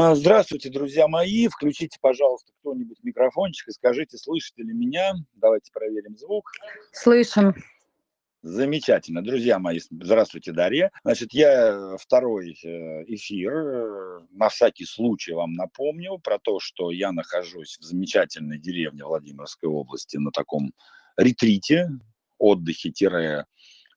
А, здравствуйте, друзья мои. Включите, пожалуйста, кто-нибудь микрофончик и скажите, слышите ли меня. Давайте проверим звук. Слышим. Замечательно. Друзья мои, здравствуйте, Дарья. Значит, я второй э, эфир. Э, на всякий случай вам напомню про то, что я нахожусь в замечательной деревне Владимирской области на таком ретрите, отдыхе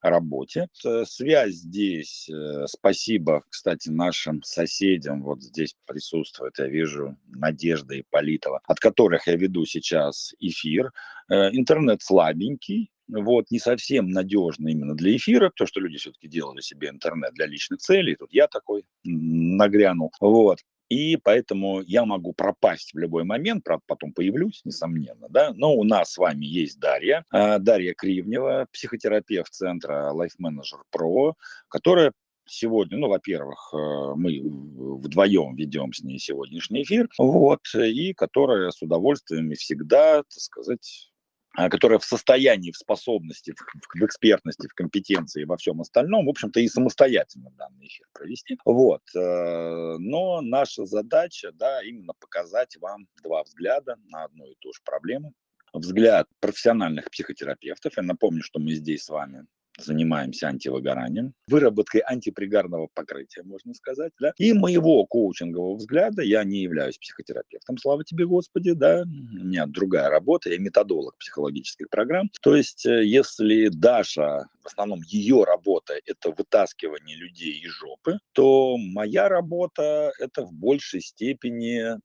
работе. Э, связь здесь, э, спасибо, кстати, нашим соседям, вот здесь присутствует, я вижу, Надежда Ипполитова, от которых я веду сейчас эфир. Э, интернет слабенький, вот, не совсем надежно именно для эфира, потому что люди все-таки делали себе интернет для личных целей, тут я такой нагрянул, вот, и поэтому я могу пропасть в любой момент, правда, потом появлюсь, несомненно, да, но у нас с вами есть Дарья, а, Дарья Кривнева, психотерапевт центра Life Manager Pro, которая сегодня, ну, во-первых, э, мы вдвоем ведем с ней сегодняшний эфир, вот, и которая с удовольствием и всегда, так сказать, которая в состоянии, в способности, в, в экспертности, в компетенции во всем остальном, в общем-то, и самостоятельно данный эфир провести. Вот. Э, но наша задача, да, именно показать вам два взгляда на одну и ту же проблему. Взгляд профессиональных психотерапевтов. Я напомню, что мы здесь с вами занимаемся антивыгоранием, выработкой антипригарного покрытия, можно сказать, да, и моего коучингового взгляда, я не являюсь психотерапевтом, слава тебе, Господи, да, у меня другая работа, я методолог психологических программ, то есть э, если Даша, в основном ее работа – это вытаскивание людей из жопы, то моя работа – это в большей степени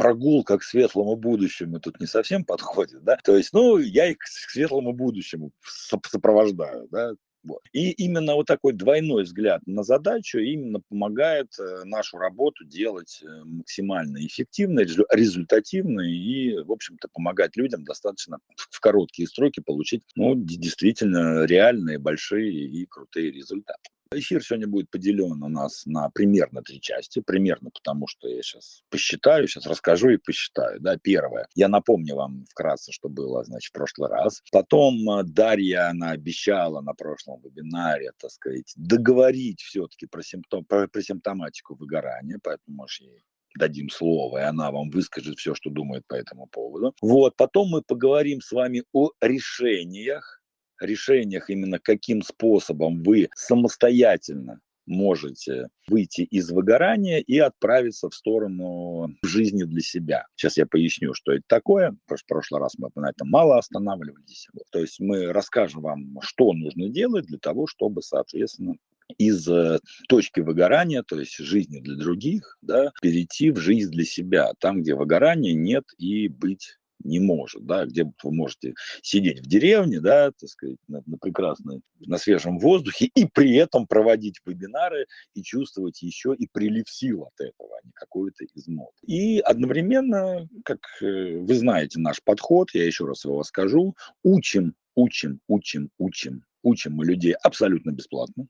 прогулка к светлому будущему тут не совсем подходит, да, то есть, ну, я их к светлому будущему сопровождаю, да, вот. И именно вот такой двойной взгляд на задачу именно помогает э, нашу работу делать э, максимально эффективно, результативно и, в общем-то, помогать людям достаточно в короткие сроки получить ну, действительно реальные, большие и крутые результаты. Эфир сегодня будет поделен у нас на примерно три части, примерно потому, что я сейчас посчитаю, сейчас расскажу и посчитаю. Да, первое. Я напомню вам вкратце, что было, значит, в прошлый раз. Потом э, Дарья, она обещала на прошлом вебинаре, так сказать, договорить все-таки про, симптом, про, про симптоматику выгорания, поэтому, может, ей дадим слово, и она вам выскажет все, что думает по этому поводу. Вот, потом мы поговорим с вами о решениях, решениях, именно каким способом вы самостоятельно можете выйти из выгорания и отправиться в сторону жизни для себя. Сейчас я поясню, что это такое. В прошлый раз мы на этом мало останавливались. То есть мы расскажем вам, что нужно делать для того, чтобы, соответственно, из э, точки выгорания, то есть жизни для других, да, перейти в жизнь для себя, там, где выгорания нет, и быть не может, да, где вы можете сидеть в деревне, да, так сказать, на, на прекрасной, на свежем воздухе и при этом проводить вебинары и чувствовать еще и прилив сил от этого, а не какой-то измот. И одновременно, как э, вы знаете наш подход, я еще раз его скажу, учим, учим, учим, учим, учим мы людей абсолютно бесплатно,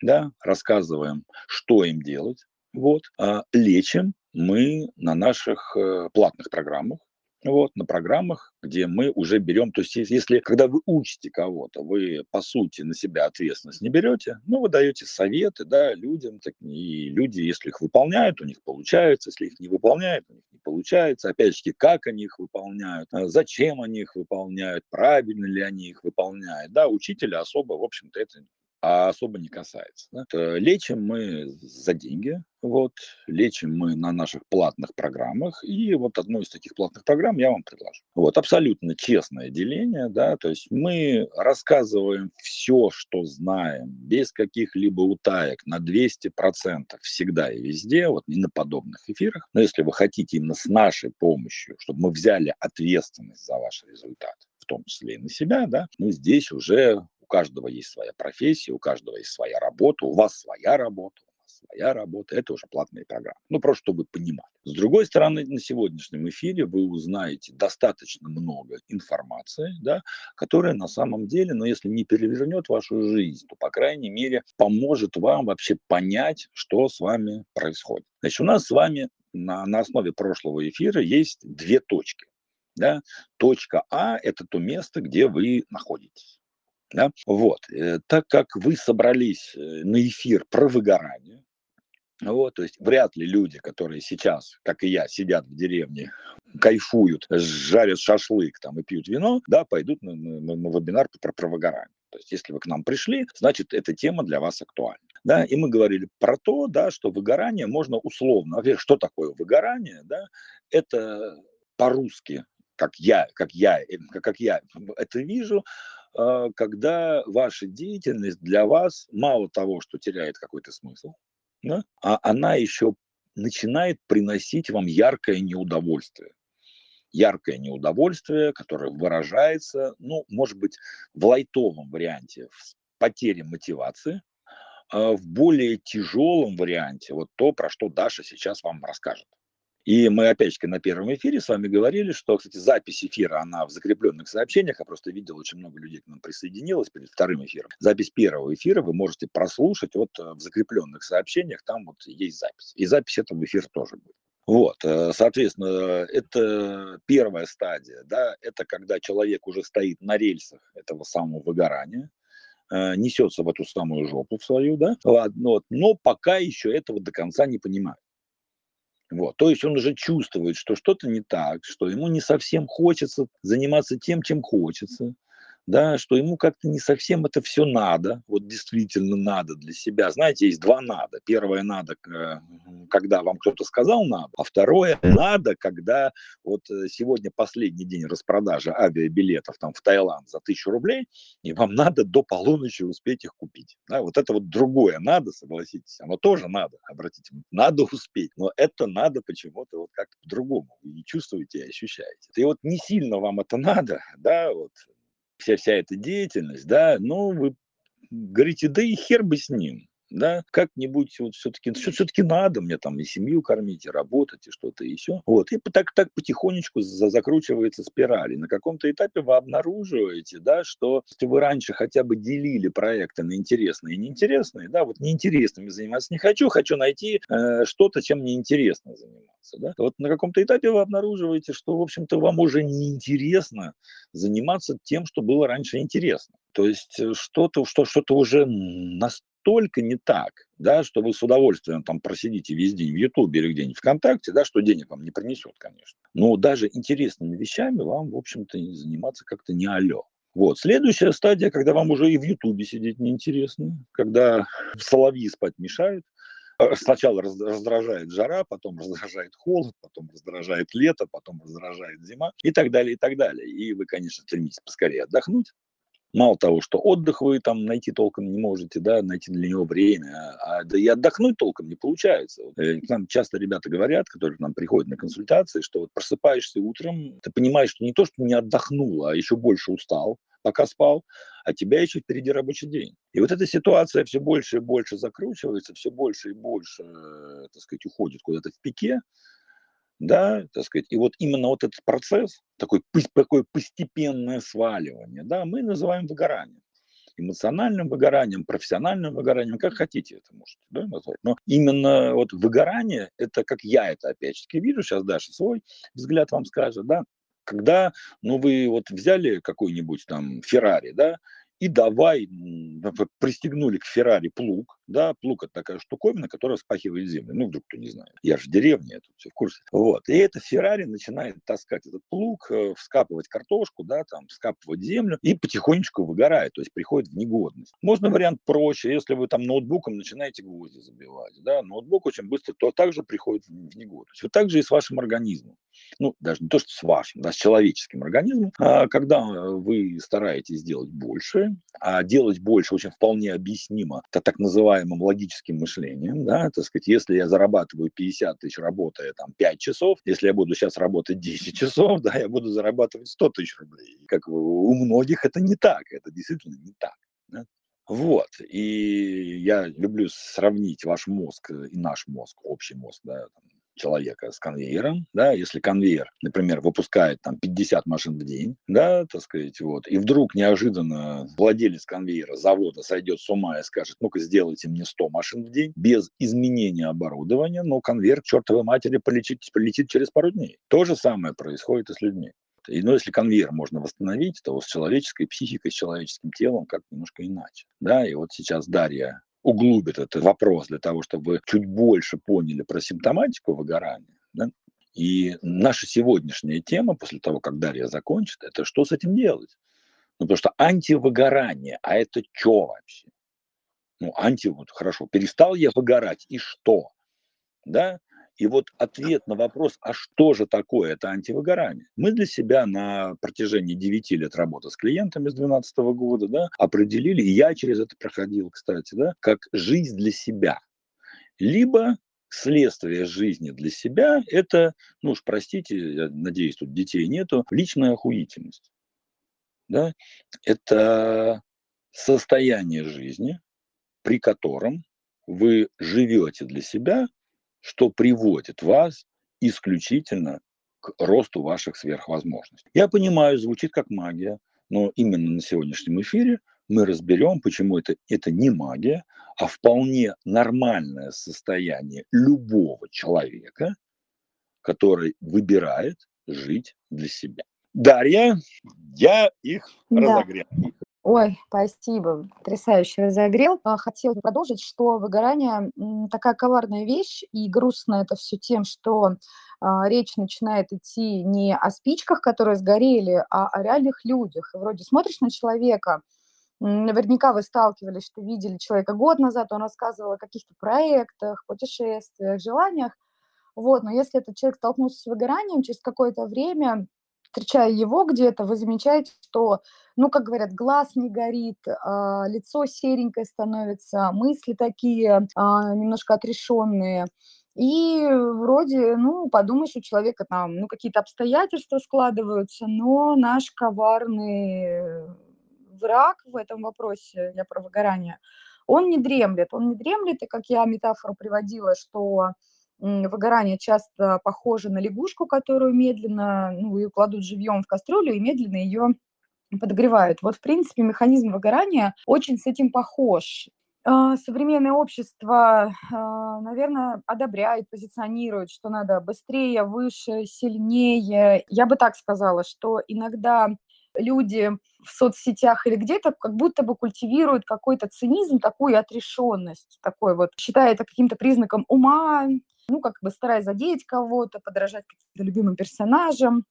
да, рассказываем, что им делать, вот, а лечим мы на наших э, платных программах, вот, на программах, где мы уже берем, то есть если, когда вы учите кого-то, вы, по сути, на себя ответственность не берете, ну, вы даете советы, да, людям, так, и люди, если их выполняют, у них получается, если их не выполняют, у них не получается, опять же, как они их выполняют, а зачем они их выполняют, правильно ли они их выполняют, да, учителя особо, в общем-то, это а особо не касается. Да? Лечим мы за деньги, вот, лечим мы на наших платных программах, и вот одну из таких платных программ я вам предложу. Вот, абсолютно честное деление, да, то есть мы рассказываем все, что знаем, без каких-либо утаек, на 200% всегда и везде, вот, и на подобных эфирах. Но если вы хотите именно с нашей помощью, чтобы мы взяли ответственность за ваш результат, в том числе и на себя, да, ну, здесь уже каждого есть своя профессия, у каждого есть своя работа, у вас своя работа, у нас своя работа. Это уже платные программы. Ну, просто чтобы вы понимали. С другой стороны, на сегодняшнем эфире вы узнаете достаточно много информации, да, которая на самом деле, но ну, если не перевернет вашу жизнь, то, по крайней мере, поможет вам вообще понять, что с вами происходит. Значит, у нас с вами на, на основе прошлого эфира есть две точки. Да? Точка А – это то место, где вы находитесь. Да? Вот. Э, так как вы собрались э, на эфир про выгорание, Вот, то есть вряд ли люди, которые сейчас, как и я, сидят в деревне, кайфуют, жарят шашлык там и пьют вино, да, пойдут на, на, на вебинар про, про выгорание. То есть если вы к нам пришли, значит, эта тема для вас актуальна. Да, и мы говорили про то, да, что выгорание можно условно. Во-первых, что такое выгорание? Да? Это по-русски, как я, как я, э, как я это вижу, когда ваша деятельность для вас мало того, что теряет какой-то смысл, да, а она еще начинает приносить вам яркое неудовольствие. Яркое неудовольствие, которое выражается, ну, может быть, в лайтовом варианте, в потере мотивации, а в более тяжелом варианте, вот то, про что Даша сейчас вам расскажет. И мы опять-таки на первом эфире с вами говорили, что, кстати, запись эфира, она в закрепленных сообщениях, я просто видел, очень много людей к нам присоединилось перед вторым эфиром. Запись первого эфира вы можете прослушать вот э, в закрепленных сообщениях, там вот есть запись. И запись этого эфира тоже будет. Вот, э, соответственно, это первая стадия, да, это когда человек уже стоит на рельсах этого самого выгорания, э, несется в эту самую жопу в свою, да, ладно, вот, но пока еще этого до конца не понимает. Вот. То есть он уже чувствует, что что-то не так, что ему не совсем хочется заниматься тем, чем хочется, да, что ему как-то не совсем это все надо, вот действительно надо для себя. Знаете, есть два надо. Первое надо, э, когда вам кто-то сказал надо, а второе надо, когда вот э, сегодня последний день распродажи авиабилетов там в Таиланд за тысячу рублей, и вам надо до полуночи успеть их купить. Да, вот это вот другое надо, согласитесь, оно тоже надо, обратите, надо успеть, но это надо почему-то вот как-то по-другому, не чувствуете и ощущаете. И вот не сильно вам это надо, да, вот вся, вся эта деятельность, да, ну, вы говорите, да и хер бы с ним да, как-нибудь вот все-таки, все-таки надо мне там и семью кормить, и работать, и что-то еще. Вот, и так, так потихонечку за, закручивается спираль. И на каком-то этапе вы обнаруживаете, да, что если вы раньше хотя бы делили проекты на интересные и неинтересные, да, вот неинтересными заниматься не хочу, хочу найти э, что-то, чем мне интересно заниматься, да. Вот на каком-то этапе вы обнаруживаете, что, в общем-то, вам уже неинтересно заниматься тем, что было раньше интересно. То есть э, что-то, что, что-то уже настолько не так, да, что вы с удовольствием там просидите весь день в Ютубе или где-нибудь ВКонтакте, да, что денег вам не принесет, конечно. Но даже интересными вещами вам, в общем-то, заниматься как-то не алё. Вот. Следующая стадия, когда вам уже и в Ютубе сидеть неинтересно, когда соловьи спать мешают, э, сначала раздражает жара, потом раздражает холод, потом раздражает лето, потом раздражает зима и так далее, и так далее. И вы, конечно, стремитесь поскорее отдохнуть, мало того, что отдых вы там найти толком не можете, да, найти для него время, а, да и отдохнуть толком не получается. Э, к нам часто ребята говорят, которые к нам приходят на консультации, что вот просыпаешься утром, ты понимаешь, что не то, что не отдохнул, а еще больше устал, пока спал, а тебя еще впереди рабочий день. И вот эта ситуация все больше и больше закручивается, все больше и больше, э, так сказать, уходит куда-то в пике, да, так сказать, и вот именно вот этот процесс, такой, такое постепенное сваливание, да, мы называем выгоранием. Эмоциональным выгоранием, профессиональным выгоранием, как хотите это можете да, назвать. Но именно вот выгорание, это как я это опять-таки вижу, сейчас Даша свой взгляд вам скажет, да, когда, ну, вы вот взяли какой-нибудь там Феррари, да, и давай пристегнули к Феррари плуг, да, плуг это такая штуковина, которая спахивает землю, ну, вдруг кто не знает, я же в деревне, я тут все в курсе, вот, и это Феррари начинает таскать этот плуг, э, вскапывать картошку, да, там, вскапывать землю, и потихонечку выгорает, то есть приходит в негодность. Можно вариант проще, если вы там ноутбуком начинаете гвозди забивать, да, ноутбук очень быстро, то также приходит в негодность. Вот так же и с вашим организмом, ну, даже не то, что с вашим, да, с человеческим организмом, а когда вы стараетесь сделать больше, а делать больше очень вполне объяснимо это так называемым логическим мышлением, да, так сказать, если я зарабатываю 50 тысяч, работая там 5 часов, если я буду сейчас работать 10 часов, да, я буду зарабатывать 100 тысяч рублей. Как у многих это не так, это действительно не так. Да? Вот, и я люблю сравнить ваш мозг и наш мозг, общий мозг, да, человека с конвейером, да, если конвейер, например, выпускает там 50 машин в день, да, так сказать, вот, и вдруг неожиданно владелец конвейера завода сойдет с ума и скажет, ну-ка сделайте мне 100 машин в день без изменения оборудования, но конвейер к чертовой матери полетит, полетит через пару дней. То же самое происходит и с людьми. И, ну, если конвейер можно восстановить, то с человеческой психикой, с человеческим телом как немножко иначе. Да, и вот сейчас Дарья углубит этот вопрос для того, чтобы вы чуть больше поняли про симптоматику выгорания. Да? И наша сегодняшняя тема, после того, как Дарья закончит, это что с этим делать? Ну, потому что антивыгорание, а это что вообще? Ну, анти, вот хорошо, перестал я выгорать, и что? Да? И вот ответ на вопрос, а что же такое это антивыгорание? Мы для себя на протяжении 9 лет работы с клиентами с 2012 года да, определили, и я через это проходил, кстати, да, как жизнь для себя. Либо следствие жизни для себя – это, ну уж простите, я надеюсь, тут детей нету, личная охуительность. Да? Это состояние жизни, при котором вы живете для себя что приводит вас исключительно к росту ваших сверхвозможностей. Я понимаю, звучит как магия, но именно на сегодняшнем эфире мы разберем, почему это, это не магия, а вполне нормальное состояние любого человека, который выбирает жить для себя. Дарья, я их да. разогрел. Ой, спасибо, потрясающе разогрел. А, хотела продолжить, что выгорание такая коварная вещь, и грустно это все тем, что а, речь начинает идти не о спичках, которые сгорели, а о реальных людях. И вроде смотришь на человека, наверняка вы сталкивались, что видели человека год назад, он рассказывал о каких-то проектах, путешествиях, желаниях. Вот, но если этот человек столкнулся с выгоранием, через какое-то время встречая его где-то, вы замечаете, что, ну, как говорят, глаз не горит, а, лицо серенькое становится, мысли такие а, немножко отрешенные. И вроде, ну, подумаешь, у человека там, ну, какие-то обстоятельства складываются, но наш коварный враг в этом вопросе, я про выгорание, он не дремлет. Он не дремлет, и как я метафору приводила, что выгорание часто похоже на лягушку, которую медленно, ну, ее кладут живьем в кастрюлю и медленно ее подогревают. Вот, в принципе, механизм выгорания очень с этим похож. А, современное общество, а, наверное, одобряет, позиционирует, что надо быстрее, выше, сильнее. Я бы так сказала, что иногда люди в соцсетях или где-то как будто бы культивируют какой-то цинизм, такую отрешенность, такой вот, считая это каким-то признаком ума, ну, как бы стараясь задеть кого-то, подражать каким-то любимым персонажам.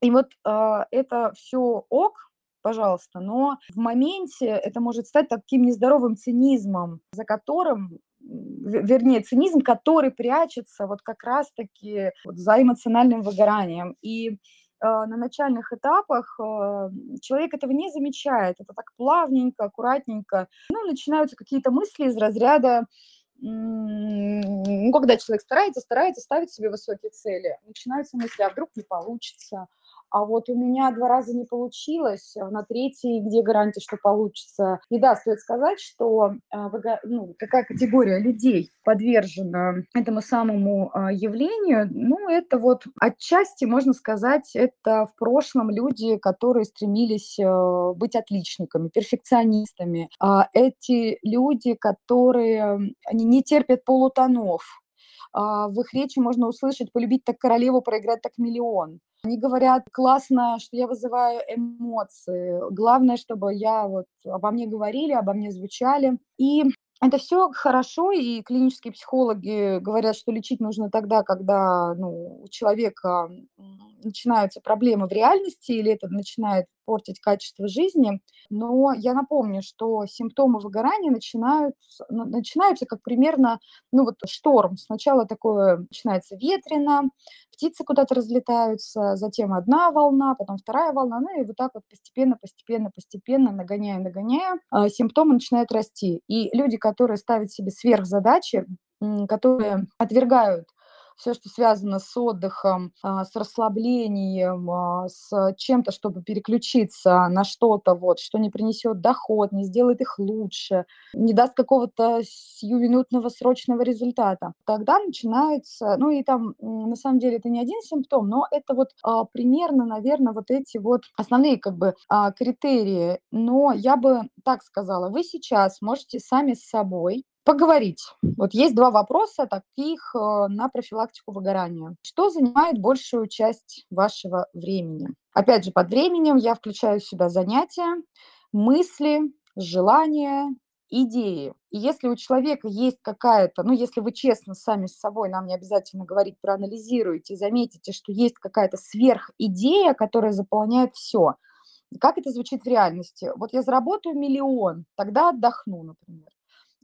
И вот э, это все ок, пожалуйста, но в моменте это может стать таким нездоровым цинизмом, за которым вернее, цинизм, который прячется вот как раз-таки вот за эмоциональным выгоранием. И э, на начальных этапах э, человек этого не замечает. Это так плавненько, аккуратненько. Ну, начинаются какие-то мысли из разряда когда человек старается, старается ставить себе высокие цели, начинаются мысли, а вдруг не получится, а вот у меня два раза не получилось, а на третий где гарантия, что получится? И да, стоит сказать, что а, ну, какая категория людей подвержена этому самому а, явлению, ну, это вот отчасти, можно сказать, это в прошлом люди, которые стремились быть отличниками, перфекционистами. Эти люди, которые они не терпят полутонов, в их речи можно услышать «полюбить так королеву, проиграть так миллион». Они говорят, классно, что я вызываю эмоции. Главное, чтобы я вот обо мне говорили, обо мне звучали. И это все хорошо, и клинические психологи говорят, что лечить нужно тогда, когда ну, у человека начинаются проблемы в реальности или это начинает портить качество жизни. Но я напомню, что симптомы выгорания начинаются, начинаются как примерно, ну вот шторм. Сначала такое начинается ветрено, птицы куда-то разлетаются, затем одна волна, потом вторая волна, ну и вот так вот постепенно, постепенно, постепенно, нагоняя, нагоняя, а, симптомы начинают расти. И люди, которые ставят себе сверхзадачи, которые отвергают все, что связано с отдыхом, а, с расслаблением, а, с чем-то, чтобы переключиться на что-то, вот, что не принесет доход, не сделает их лучше, не даст какого-то сиюминутного срочного результата. Тогда начинается, ну и там, на самом деле, это не один симптом, но это вот а, примерно, наверное, вот эти вот основные как бы критерии. Но я бы так сказала, вы сейчас можете сами с собой поговорить. Вот есть два вопроса таких э, на профилактику выгорания. Что занимает большую часть вашего времени? Опять же, под временем я включаю в себя занятия, мысли, желания, идеи. И если у человека есть какая-то, ну, если вы честно сами с собой, нам не обязательно говорить, проанализируете, заметите, что есть какая-то сверхидея, которая заполняет все. Как это звучит в реальности? Вот я заработаю миллион, тогда отдохну, например.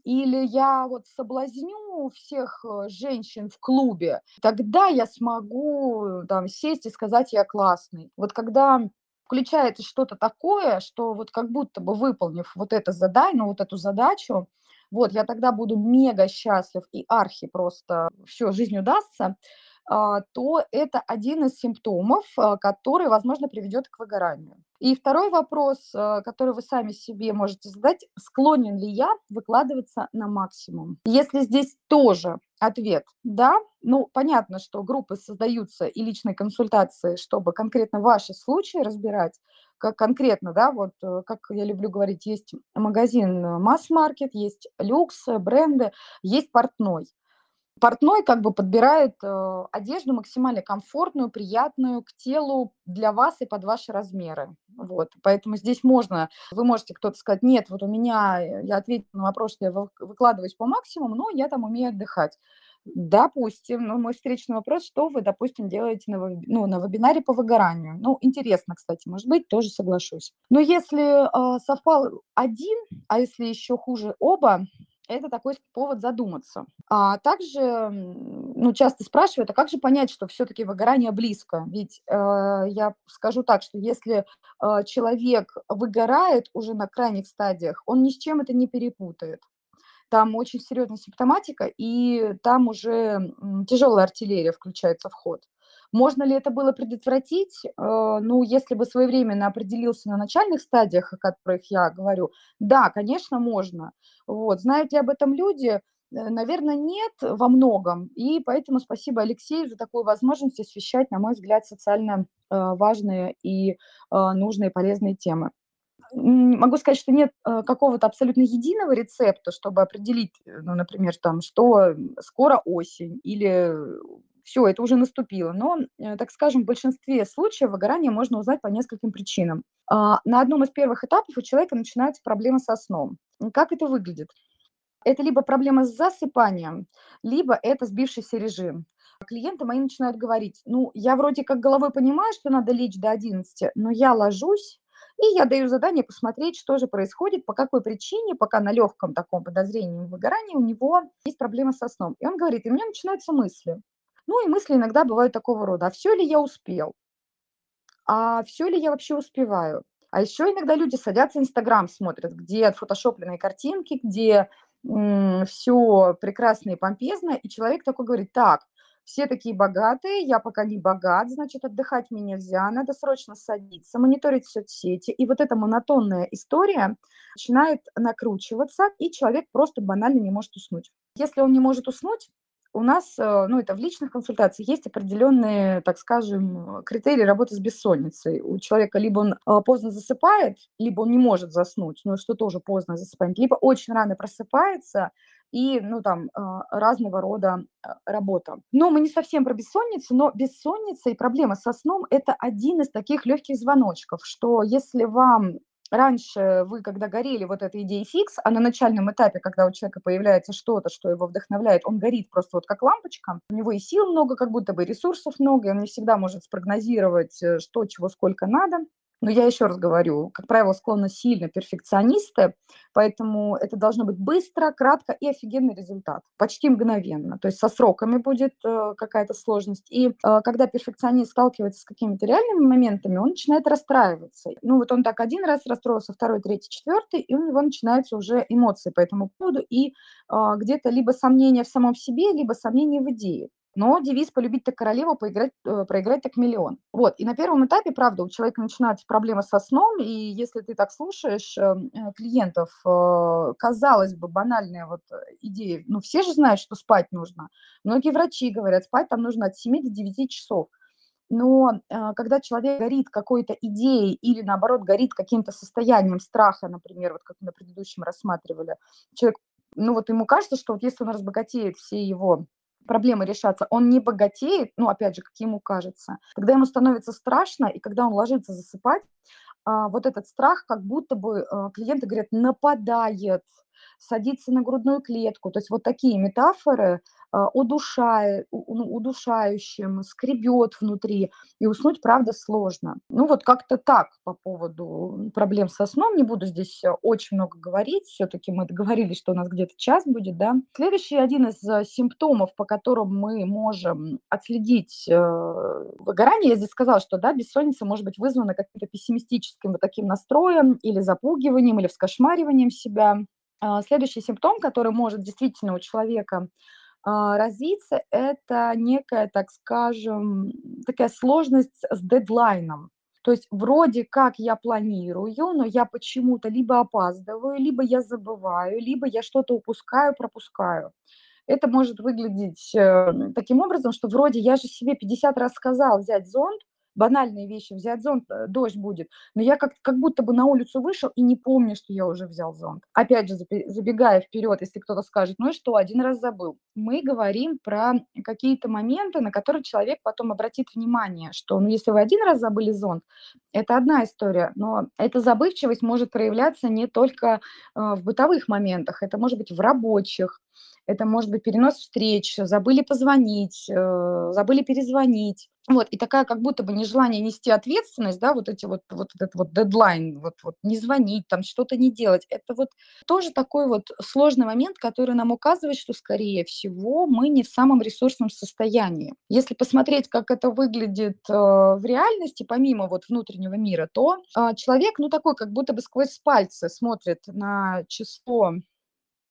Или я вот соблазню всех э, женщин в клубе, тогда я смогу там сесть и сказать, я классный. Вот когда включается что-то такое, что вот как будто бы выполнив вот это задание, ну, вот эту задачу, вот, я тогда буду мега счастлив и архи просто все, жизнь удастся, то это один из симптомов, а, который, возможно, приведет к выгоранию. И второй вопрос, а, который вы сами себе можете задать, склонен ли я выкладываться на максимум? Если здесь тоже ответ «да», ну, понятно, что группы создаются и личные консультации, чтобы конкретно ваши случаи разбирать, как конкретно, да, вот э, как я люблю говорить, есть магазин э, масс-маркет, есть люкс, э, бренды, есть портной. Портной как бы подбирает э, одежду максимально комфортную, приятную к телу для вас и под ваши размеры. Вот. Поэтому здесь можно, вы можете кто-то сказать, нет, вот у меня, я ответила на вопрос, что я выкладываюсь по максимуму, но я там умею отдыхать. Допустим, ну, мой встречный вопрос, что вы, допустим, делаете на, ну, на вебинаре по выгоранию? Ну, интересно, кстати, может быть, тоже соглашусь. Но если э, совпал один, а если еще хуже оба, это такой повод задуматься. А также, ну, часто спрашивают, а как же понять, что все-таки выгорание близко? Ведь э, я скажу так, что если э, человек выгорает уже на крайних стадиях, он ни с чем это не перепутает. Там очень серьезная симптоматика, и там уже тяжелая артиллерия включается в ход. Можно ли это было предотвратить? Э, ну, если бы своевременно определился на начальных стадиях, о которых я говорю, да, конечно, можно. Вот. Знают ли об этом люди? Э, Наверное, нет во многом. И поэтому спасибо Алексею за такую возможность освещать, на мой взгляд, социально э, важные и нужные полезные темы. Могу сказать, что нет какого-то абсолютно единого рецепта, чтобы определить, ну, например, там, что скоро осень или все, это уже наступило. Но, э, так скажем, в большинстве случаев выгорание можно узнать по нескольким причинам. А, на одном из первых этапов у человека начинаются проблемы со сном. Как это выглядит? Это либо проблема с засыпанием, либо это сбившийся режим. Клиенты мои начинают говорить, ну, я вроде как головой понимаю, что надо лечь до 11, но я ложусь, и я даю задание посмотреть, что же происходит, по какой причине, пока на легком таком подозрении выгорания у него есть проблема со сном. И он говорит, и у меня начинаются мысли. Ну и мысли иногда бывают такого рода. А все ли я успел? А все ли я вообще успеваю? А еще иногда люди садятся Инстаграм, смотрят, где отфотошопленные картинки, где все прекрасно и помпезно, и человек такой говорит, так, все такие богатые, я пока не богат, значит, отдыхать мне нельзя, надо срочно садиться, мониторить соцсети. И вот эта монотонная история начинает накручиваться, и человек просто банально не может уснуть. Если он не может уснуть, у нас, э, ну, это в личных консультациях, есть определенные, так скажем, критерии работы с бессонницей. У человека либо он э, поздно засыпает, либо он не может заснуть, ну, что тоже поздно засыпает, либо очень рано просыпается, и, ну, там, э, разного рода работа. Но мы не совсем про бессонницу, но бессонница и проблема со сном – это один из таких легких звоночков, что если вам раньше вы, когда горели вот этой идеей фикс, а на начальном этапе, когда у человека появляется что-то, что его вдохновляет, он горит просто вот как лампочка, у него и сил много, как будто бы ресурсов много, и он не всегда может спрогнозировать, э, что, чего, сколько надо. Но я еще раз говорю, как правило, склонны сильно перфекционисты, поэтому это должно быть быстро, кратко и офигенный результат, почти мгновенно. То есть со сроками будет э, какая-то сложность. И э, когда перфекционист сталкивается с какими-то реальными моментами, он начинает расстраиваться. Ну вот он так один раз расстроился, второй, третий, четвертый, и у него начинаются уже эмоции по этому поводу и э, где-то либо сомнения в самом себе, либо сомнения в идее. Но девиз «полюбить так королеву, поиграть, э, проиграть так миллион». Вот, и на первом этапе, правда, у человека начинаются проблемы со сном, и если ты так слушаешь эм, э, клиентов, э, казалось бы, банальная вот идея, ну, все же знают, что спать нужно. Многие врачи говорят, спать там нужно от 7 до 9 часов. Но когда человек горит какой-то идеей или, наоборот, горит каким-то состоянием страха, например, вот как мы на предыдущем рассматривали, человек, ну вот ему кажется, что вот если он разбогатеет, все его проблемы решаться, он не богатеет, ну, опять же, как ему кажется. Когда ему становится страшно, и когда он ложится засыпать, а, вот этот страх, как будто бы а, клиенты говорят, нападает садится на грудную клетку. То есть вот такие метафоры а, удушает, ну, удушающим, скребет внутри, и уснуть, правда, сложно. Ну вот как-то так по поводу проблем со сном. Не буду здесь очень много говорить, все-таки мы договорились, что у нас где-то час будет, да. Следующий один из э, симптомов, по которым мы можем отследить э, выгорание, я здесь сказала, что, да, бессонница может быть вызвана каким-то пессимистическим вот таким настроем или запугиванием, или вскошмариванием себя. А, следующий симптом, который может действительно у человека а, развиться, это некая, так скажем, такая сложность с дедлайном. То есть вроде как я планирую, но я почему-то либо опаздываю, либо я забываю, либо я что-то упускаю, пропускаю. Это может выглядеть э, таким образом, что вроде я же себе 50 раз сказал взять зонт, банальные вещи, взять зонт, э, дождь будет, но я как, как будто бы на улицу вышел и не помню, что я уже взял зонт. Опять же, забегая вперед, если кто-то скажет, ну и что, один раз забыл. Мы говорим про какие-то моменты, на которые человек потом обратит внимание, что, ну, если вы один раз забыли зонт, это одна история, но эта забывчивость может проявляться не только э, в бытовых моментах, это может быть в рабочих, это может быть перенос встреч, забыли позвонить, э, забыли перезвонить. Вот, и такая как будто бы нежелание нести ответственность, да, вот эти вот, вот этот вот дедлайн, вот, вот не звонить, там что-то не делать, это вот тоже такой вот сложный момент, который нам указывает, что, скорее всего, мы не в самом ресурсном состоянии. Если посмотреть, как это выглядит э, в реальности, помимо вот внутреннего мира, то э, человек, ну, такой, как будто бы сквозь пальцы смотрит на число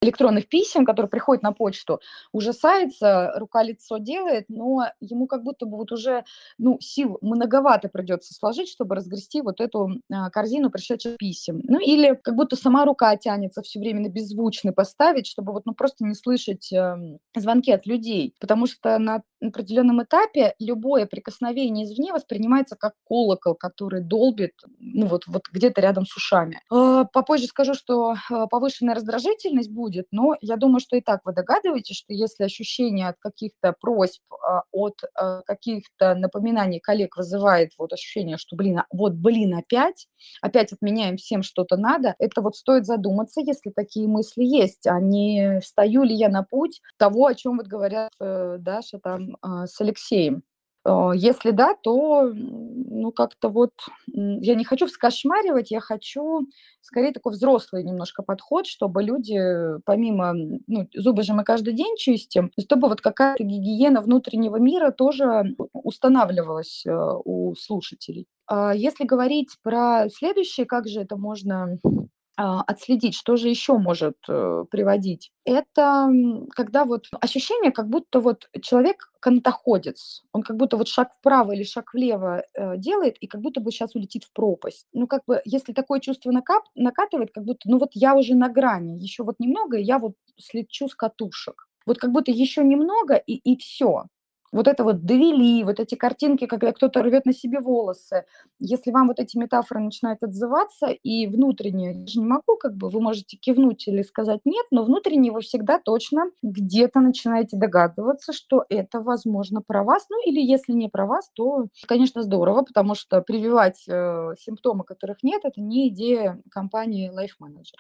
электронных писем, которые приходят на почту, ужасается, рука-лицо делает, но ему как будто бы вот уже, ну, сил многовато придется сложить, чтобы разгрести вот эту а, корзину пришедших писем. Ну, или как будто сама рука тянется все время на беззвучный поставить, чтобы вот, ну, просто не слышать э, звонки от людей, потому что на определенном этапе любое прикосновение извне воспринимается как колокол, который долбит, ну, вот, вот где-то рядом с ушами. Э, попозже скажу, что э, повышенная раздражительность будет. Но я думаю, что и так вы догадываетесь, что если ощущение от каких-то просьб, а, от а, каких-то напоминаний коллег вызывает вот ощущение, что, блин, а, вот, блин, опять, опять отменяем всем что-то надо, это вот стоит задуматься, если такие мысли есть, а не встаю ли я на путь того, о чем вот говорят э, Даша там с Алексеем. Э, если да, то, ну, как-то вот я не хочу вскошмаривать, я хочу скорее такой взрослый немножко подход, чтобы люди, помимо, ну, зубы же мы каждый день чистим, чтобы вот какая-то гигиена внутреннего мира тоже устанавливалась э, у слушателей. А если говорить про следующее, как же это можно а, отследить, что же еще может э, приводить. Это когда вот ощущение, как будто вот человек канатоходец, он как будто вот шаг вправо или шаг влево э, делает, и как будто бы сейчас улетит в пропасть. Ну, как бы, если такое чувство накап, накатывает, как будто, ну вот я уже на грани, еще вот немного, и я вот слечу с катушек. Вот как будто еще немного, и, и все вот это вот довели, вот эти картинки, когда кто-то рвет на себе волосы, если вам вот эти метафоры начинают отзываться, и внутренне, я же не могу, как бы, вы можете кивнуть или сказать нет, но внутренне вы всегда точно где-то начинаете догадываться, что это, возможно, про вас, ну или если не про вас, то, конечно, здорово, потому что прививать э, симптомы, которых нет, это не идея компании Life Manager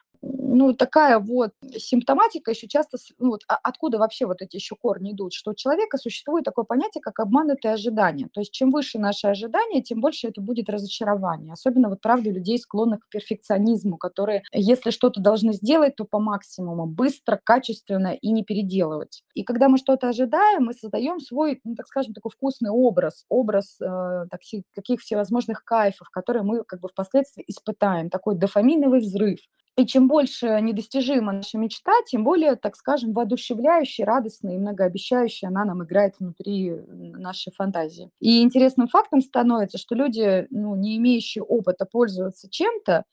ну, такая вот симптоматика еще часто, ну, вот, а откуда вообще вот эти еще корни идут, что у человека существует такое понятие, как обманутые ожидания. То есть чем выше наши ожидания, тем больше это будет разочарование. Особенно вот, правда, людей, склонных к перфекционизму, которые, если что-то должны сделать, то по максимуму, быстро, качественно и не переделывать. И когда мы что-то ожидаем, мы создаем свой, ну, так скажем, такой вкусный образ, образ э, таких всевозможных кайфов, которые мы как бы впоследствии испытаем, такой дофаминовый взрыв. И чем больше недостижима наша мечта, тем более, так скажем, воодушевляющей, радостной и многообещающей она нам играет внутри нашей фантазии. И интересным фактом становится, что люди, ну, не имеющие опыта пользоваться чем-то,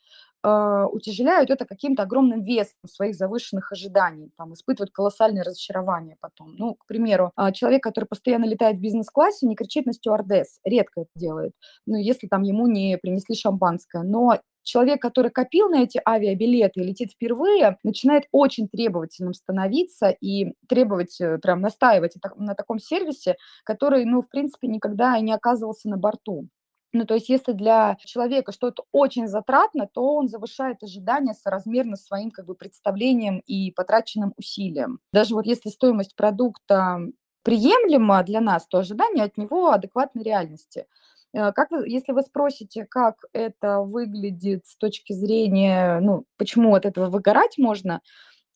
э, утяжеляют это каким-то огромным весом своих завышенных ожиданий, там, испытывают колоссальное разочарование потом. Ну, к примеру, а, человек, который постоянно летает в бизнес-классе, не кричит на стюардесс, редко это делает, ну, если там ему не принесли шампанское, но человек, который копил на эти авиабилеты и летит впервые, начинает очень требовательным становиться и требовать, э, прям настаивать на таком сервисе, который, ну, в принципе, никогда и не оказывался на борту. Ну, то есть если для человека что-то очень затратно, то он завышает ожидания соразмерно своим как бы представлением и потраченным усилиям. Даже вот если стоимость продукта приемлема для нас, то ожидания от него адекватны реальности. Э, как вы, если вы спросите, как это выглядит с точки зрения, ну, почему от этого выгорать можно,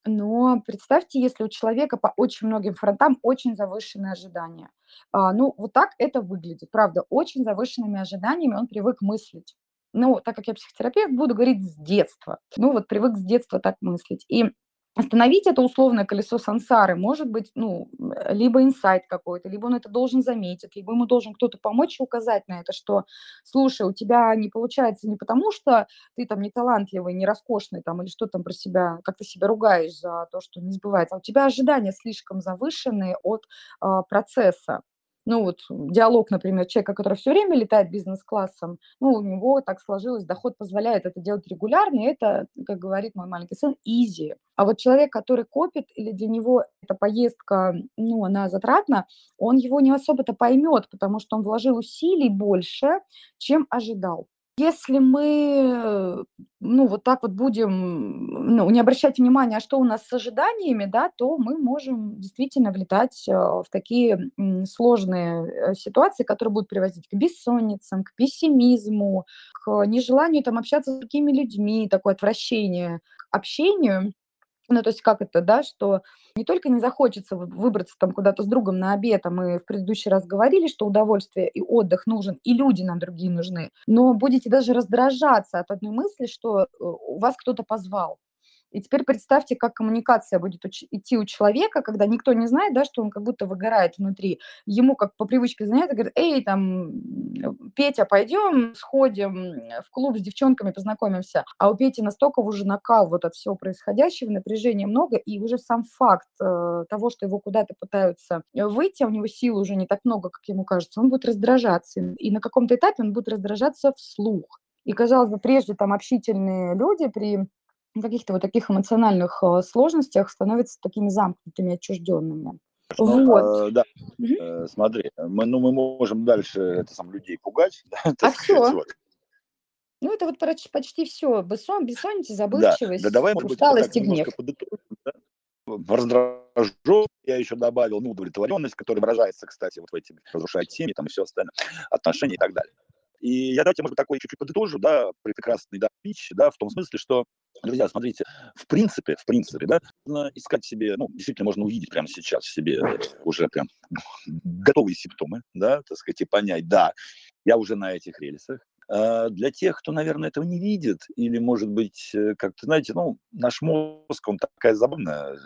но представьте, если у человека по очень многим фронтам очень завышенные ожидания. А, ну, вот так это выглядит, правда, очень завышенными ожиданиями он привык мыслить. Ну, так как я психотерапевт, буду говорить с детства. Ну, вот привык с детства так мыслить. И Остановить это условное колесо сансары может быть, ну, либо инсайт какой-то, либо он это должен заметить, либо ему должен кто-то помочь и указать на это, что, слушай, у тебя не получается не потому, что ты там не талантливый, не роскошный там, или что там про себя, как ты себя ругаешь за то, что не сбывается, а у тебя ожидания слишком завышенные от а, процесса ну вот диалог, например, человека, который все время летает бизнес-классом, ну, у него так сложилось, доход позволяет это делать регулярно, и это, как говорит мой маленький сын, easy. А вот человек, который копит, или для него эта поездка, ну, она затратна, он его не особо-то поймет, потому что он вложил усилий больше, чем ожидал. Если мы, ну, вот так вот будем, ну, не обращать внимания, а что у нас с ожиданиями, да, то мы можем действительно влетать а, в такие сложные э, ситуации, которые будут приводить к бессонницам, к пессимизму, к нежеланию там общаться с другими людьми, такое отвращение к общению. Ну, то есть как это, да, что не только не захочется выбраться там куда-то с другом на обед, а мы в предыдущий раз говорили, что удовольствие и отдых нужен, и люди нам другие нужны, но будете даже раздражаться от одной мысли, что э, вас кто-то позвал. И теперь представьте, как коммуникация будет идти у человека, когда никто не знает, да, что он как будто выгорает внутри. Ему как по привычке заняться, говорит, эй, там, Петя, пойдем, сходим в клуб с девчонками, познакомимся. А у Пети настолько уже накал вот от всего происходящего, напряжения много, и уже сам факт э, того, что его куда-то пытаются выйти, а у него сил уже не так много, как ему кажется, он будет раздражаться. И на каком-то этапе он будет раздражаться вслух. И, казалось бы, прежде там общительные люди при каких-то вот таких эмоциональных э, сложностях становятся такими замкнутыми, отчужденными. Ну, вот. Э, да, угу. э, смотри, мы, ну, мы можем дальше это сам людей пугать. Да, а все. Вот. Ну, это вот почти все. Бессон, бессонница, забывчивость, да, да, давай, усталость и гнев. Да? Раздражен, я еще добавил, ну, удовлетворенность, которая выражается, кстати, вот в этих разрушать семьи, там и все остальное, отношения и так далее. И я давайте, может быть, такой чуть-чуть подытожу, да, прекрасный да, пич, да, в том смысле, что, друзья, смотрите, в принципе, в принципе, да, можно искать себе, ну, действительно можно увидеть прямо сейчас в себе уже прям готовые симптомы, да, так сказать, и понять, да, я уже на этих рельсах, а для тех, кто, наверное, этого не видит, или, может быть, э, как-то, знаете, ну, наш мозг, он такая забавная э,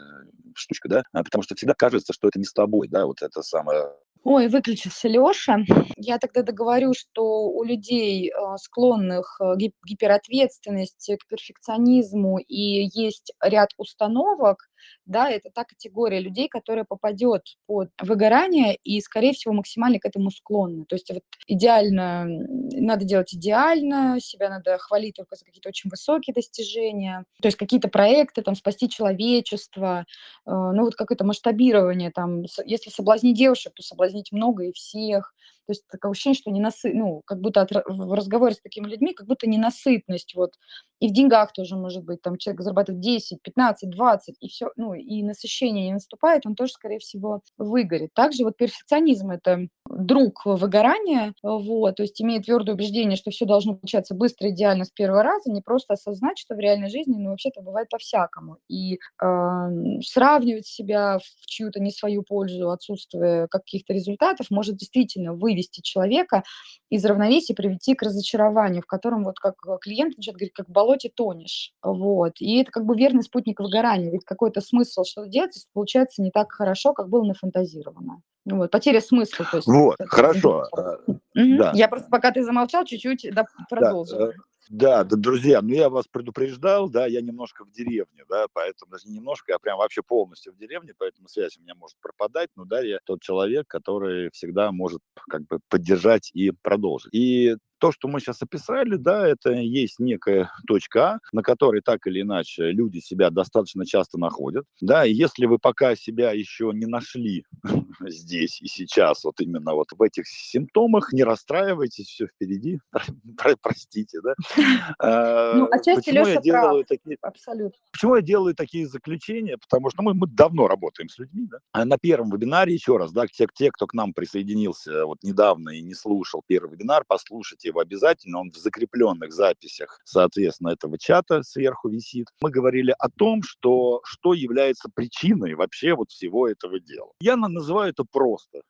штучка, да, а потому что всегда кажется, что это не с тобой, да, вот это самое Ой, выключился Лёша. Я тогда договорю, что у людей, а, склонных к гиперответственности, к перфекционизму и есть ряд установок, да, это та категория людей, которая попадет под выгорание и, скорее всего, максимально к этому склонна. То есть вот идеально, надо делать идеально, себя надо хвалить только за какие-то очень высокие достижения, то есть какие-то проекты, там, спасти человечество, э, ну вот какое-то масштабирование, там, если соблазнить девушек, то соблазнить много и всех, то есть такое ощущение, что ненасы... ну, как будто от... в разговоре с такими людьми, как будто ненасытность, вот. И в деньгах тоже может быть, там человек зарабатывает 10, 15, 20, и все, ну, и насыщение не наступает, он тоже, скорее всего, выгорит. Также вот перфекционизм – это друг выгорания, вот, то есть имеет твердое убеждение, что все должно получаться быстро, идеально с первого раза, не просто осознать, что в реальной жизни, ну, вообще-то бывает по-всякому. И э, сравнивать себя в чью-то не свою пользу, отсутствие каких-то результатов, может действительно вывести вывести человека из равновесия, привести к разочарованию, в котором вот как клиент начинает говорить, как в болоте тонешь. Вот. И это как бы верный спутник выгорания, ведь какой-то смысл что-то делать, если получается не так хорошо, как было нафантазировано. Вот, потеря смысла. То есть, вот, хорошо. Угу. Да. Я просто, пока ты замолчал, чуть-чуть да, продолжу. Да. Да, да, друзья, ну я вас предупреждал, да, я немножко в деревне, да, поэтому даже не немножко, а прям вообще полностью в деревне, поэтому связь у меня может пропадать, но да, я тот человек, который всегда может как бы поддержать и продолжить. И то, что мы сейчас описали, да, это есть некая точка А, на которой так или иначе люди себя достаточно часто находят. Да, и если вы пока себя еще не нашли здесь и сейчас, вот именно вот в этих симптомах, не расстраивайтесь, все впереди, простите, да. А, ну, отчасти Леша прав, абсолютно. Почему я делаю такие заключения? Потому что мы, мы давно работаем с людьми, да. А на первом вебинаре, еще раз, да, те, те, кто к нам присоединился вот недавно и не слушал первый вебинар, послушайте его обязательно, он в закрепленных записях, соответственно, этого чата сверху висит. Мы говорили о том, что, что является причиной вообще вот всего этого дела. Я называю это просто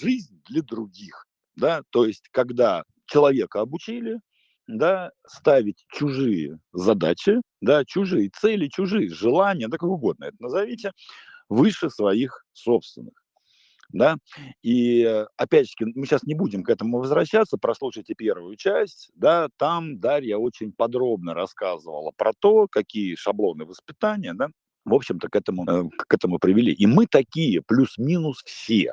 жизнь для других. Да? То есть, когда человека обучили, да, ставить чужие задачи, да, чужие цели, чужие желания, да как угодно это назовите, выше своих собственных да, и опять же, мы сейчас не будем к этому возвращаться, прослушайте первую часть, да, там Дарья очень подробно рассказывала про то, какие шаблоны воспитания, да, в общем-то, к этому, э, к этому привели. И мы такие, плюс-минус все,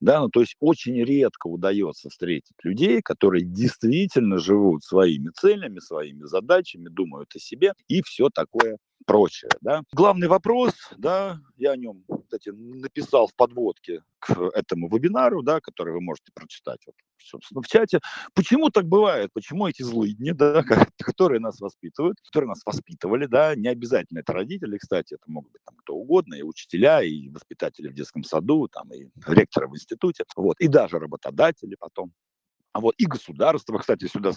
да, ну, то есть очень редко удается встретить людей, которые действительно живут своими целями, своими задачами, думают о себе и все такое прочее. Да. Главный вопрос, да, я о нем, кстати, написал в подводке к этому вебинару, да, который вы можете прочитать, вот, собственно, в чате. Почему так бывает? Почему эти злыдни, да, которые нас воспитывают, которые нас воспитывали, да, не обязательно это родители, кстати, это могут быть там кто угодно, и учителя, и воспитатели в детском саду, там, и ректоры в институте, вот, и даже работодатели потом. А вот и государство, кстати, сюда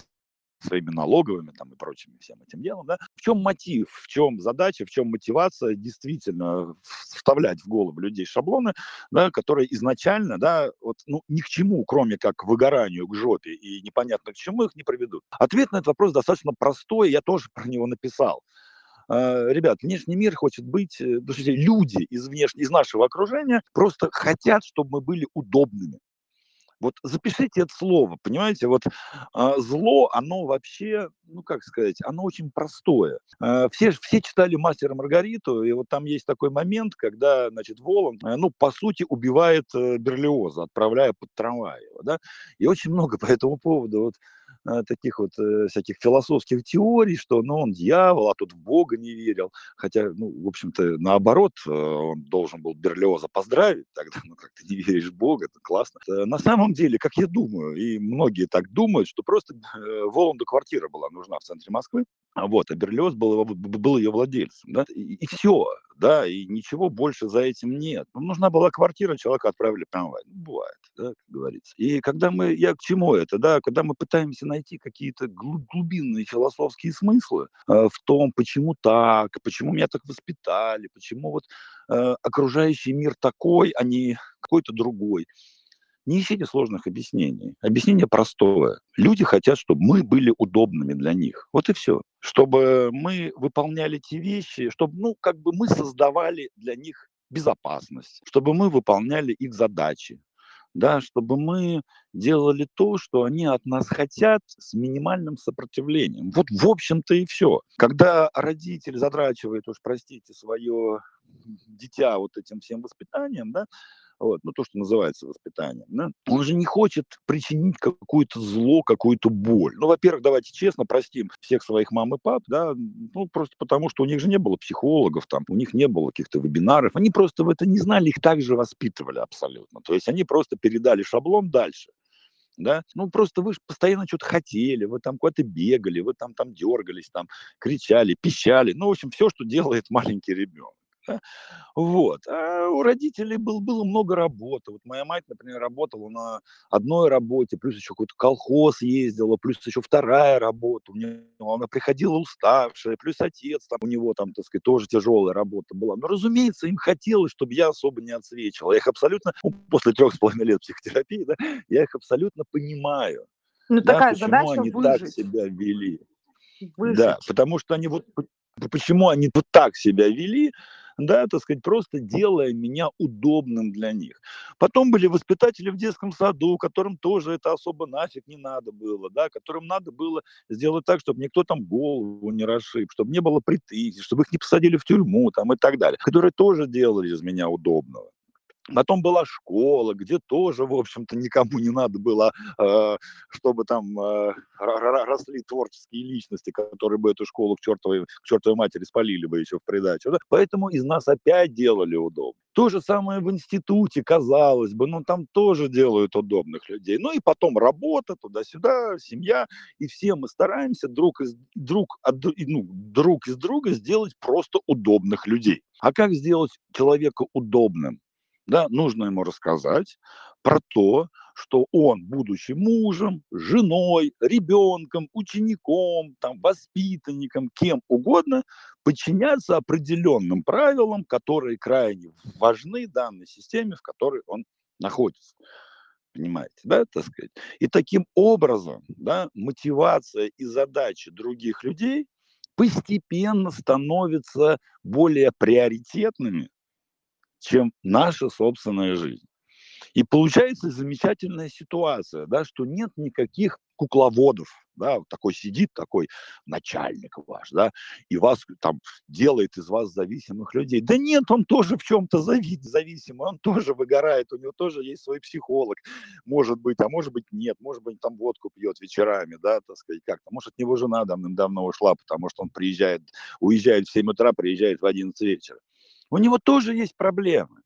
своими налоговыми там и прочими всем этим делом, да, в чем мотив, в чем задача, в чем мотивация действительно вставлять в голову людей шаблоны, да, которые изначально, да, вот, ну, ни к чему, кроме как выгоранию, к жопе и непонятно к чему их не приведут. Ответ на этот вопрос достаточно простой, я тоже про него написал. Uh, ребят, внешний мир хочет быть, э, люди из, внешнего, из нашего окружения просто хотят, чтобы мы были удобными. Вот запишите это слово, понимаете, вот э, зло, оно вообще, ну как сказать, оно очень простое. Э, все, все читали «Мастера Маргариту», и вот там есть такой момент, когда, значит, Волан, э, ну, по сути, убивает э, Берлиоза, отправляя под трамвай его, да, и очень много по этому поводу вот таких вот э, всяких философских теорий, что ну, он дьявол, а тут в Бога не верил. Хотя, ну, в общем-то, наоборот, э, он должен был Берлиоза поздравить, тогда, ну, как ты не веришь в Бога, это классно. На самом деле, как я думаю, и многие так думают, что просто Воланду квартира была нужна в центре Москвы, вот, а Берлиоз был, был ее владельцем, да, и, и все, да, и ничего больше за этим нет. Ну, нужна была квартира, человека отправили в трамвай. Ну, бывает, да, как говорится. И когда мы, я к чему это, да, когда мы пытаемся найти какие-то глубинные философские смыслы э, в том, почему так, почему меня так воспитали, почему вот э, окружающий мир такой, а не какой-то другой. Не ищите сложных объяснений. Объяснение простое. Люди хотят, чтобы мы были удобными для них. Вот и все. Чтобы мы выполняли те вещи, чтобы, ну, как бы мы создавали для них безопасность, чтобы мы выполняли их задачи, да, чтобы мы делали то, что они от нас хотят с минимальным сопротивлением. Вот, в общем-то, и все. Когда родитель задрачивает, уж простите, свое дитя вот этим всем воспитанием, да, вот, ну, то, что называется воспитанием, да, он же не хочет причинить какое-то зло, какую-то боль. Ну, во-первых, давайте честно простим всех своих мам и пап, да, ну, просто потому, что у них же не было психологов, там, у них не было каких-то вебинаров, они просто в это не знали, их также воспитывали абсолютно. То есть они просто передали шаблон дальше да, ну просто вы же постоянно что-то хотели, вы там куда-то бегали, вы там, там дергались, там кричали, пищали, ну, в общем, все, что делает маленький ребенок. Вот. А у родителей был, было много работы. Вот моя мать, например, работала на одной работе, плюс еще какой-то колхоз ездила, плюс еще вторая работа. У нее, она приходила уставшая, плюс отец, там, у него там, так сказать, тоже тяжелая работа была. Но, разумеется, им хотелось, чтобы я особо не отсвечивал. Я их абсолютно, ну, после трех с половиной лет психотерапии, да, я их абсолютно понимаю. Ну, да, такая почему задача они выжить. так себя вели. Выжить. Да, потому что они вот почему они вот так себя вели, да, так сказать, просто делая меня удобным для них. Потом были воспитатели в детском саду, которым тоже это особо нафиг не надо было, да, которым надо было сделать так, чтобы никто там голову не расшиб, чтобы не было претензий, чтобы их не посадили в тюрьму там и так далее, которые тоже делали из меня удобного. Потом была школа, где тоже, в общем-то, никому не надо было, э, чтобы там э, росли творческие личности, которые бы эту школу к чертовой, к чертовой матери спалили бы еще в придачу. Да? Поэтому из нас опять делали удобно. То же самое в институте, казалось бы, ну там тоже делают удобных людей. Ну и потом работа, туда-сюда, семья, и все мы стараемся друг из, друг, ну, друг из друга сделать просто удобных людей. А как сделать человека удобным? Да, нужно ему рассказать про то, что он, будучи мужем, женой, ребенком, учеником, там, воспитанником, кем угодно, подчиняться определенным правилам, которые крайне важны данной системе, в которой он находится. Понимаете, да, так сказать? И таким образом, да, мотивация и задачи других людей постепенно становятся более приоритетными, чем наша собственная жизнь. И получается замечательная ситуация, да, что нет никаких кукловодов, да, такой сидит такой начальник ваш, да, и вас там делает из вас зависимых людей. Да нет, он тоже в чем-то зависимый, он тоже выгорает, у него тоже есть свой психолог, может быть, а может быть нет, может быть, там водку пьет вечерами, да, так сказать, как-то, может, от него жена давным-давно ушла, потому что он приезжает, уезжает в 7 утра, приезжает в 11 вечера. У него тоже есть проблемы.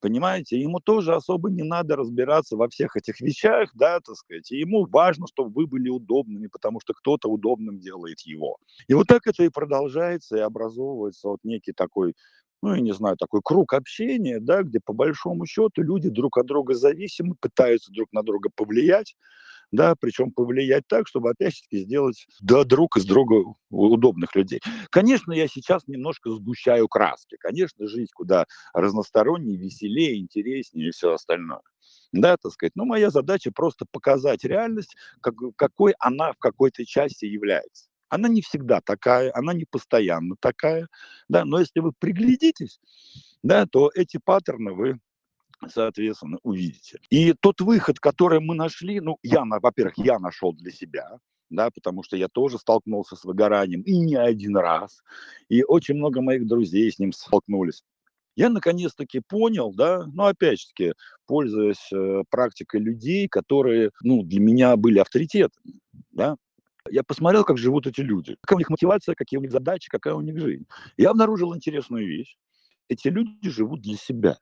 Понимаете, ему тоже особо не надо разбираться во всех этих вещах, да, так сказать. И ему важно, чтобы вы были удобными, потому что кто-то удобным делает его. И вот так это и продолжается, и образовывается вот некий такой ну, я не знаю, такой круг общения, да, где по большому счету люди друг от друга зависимы, пытаются друг на друга повлиять, да, причем повлиять так, чтобы опять-таки сделать да, друг из друга удобных людей. Конечно, я сейчас немножко сгущаю краски. Конечно, жизнь куда разностороннее, веселее, интереснее и все остальное. Да, так сказать. Но моя задача просто показать реальность, как, какой она в какой-то части является. Она не всегда такая, она не постоянно такая, да, но если вы приглядитесь, да, то эти паттерны вы соответственно, увидите. И тот выход, который мы нашли, ну, я, во-первых, я нашел для себя, да, потому что я тоже столкнулся с выгоранием, и не один раз, и очень много моих друзей с ним столкнулись. Я наконец-таки понял, да, ну, опять-таки, пользуясь э, практикой людей, которые, ну, для меня были авторитетами, да, я посмотрел, как живут эти люди, какая у них мотивация, какие у них задачи, какая у них жизнь. Я обнаружил интересную вещь. Эти люди живут для себя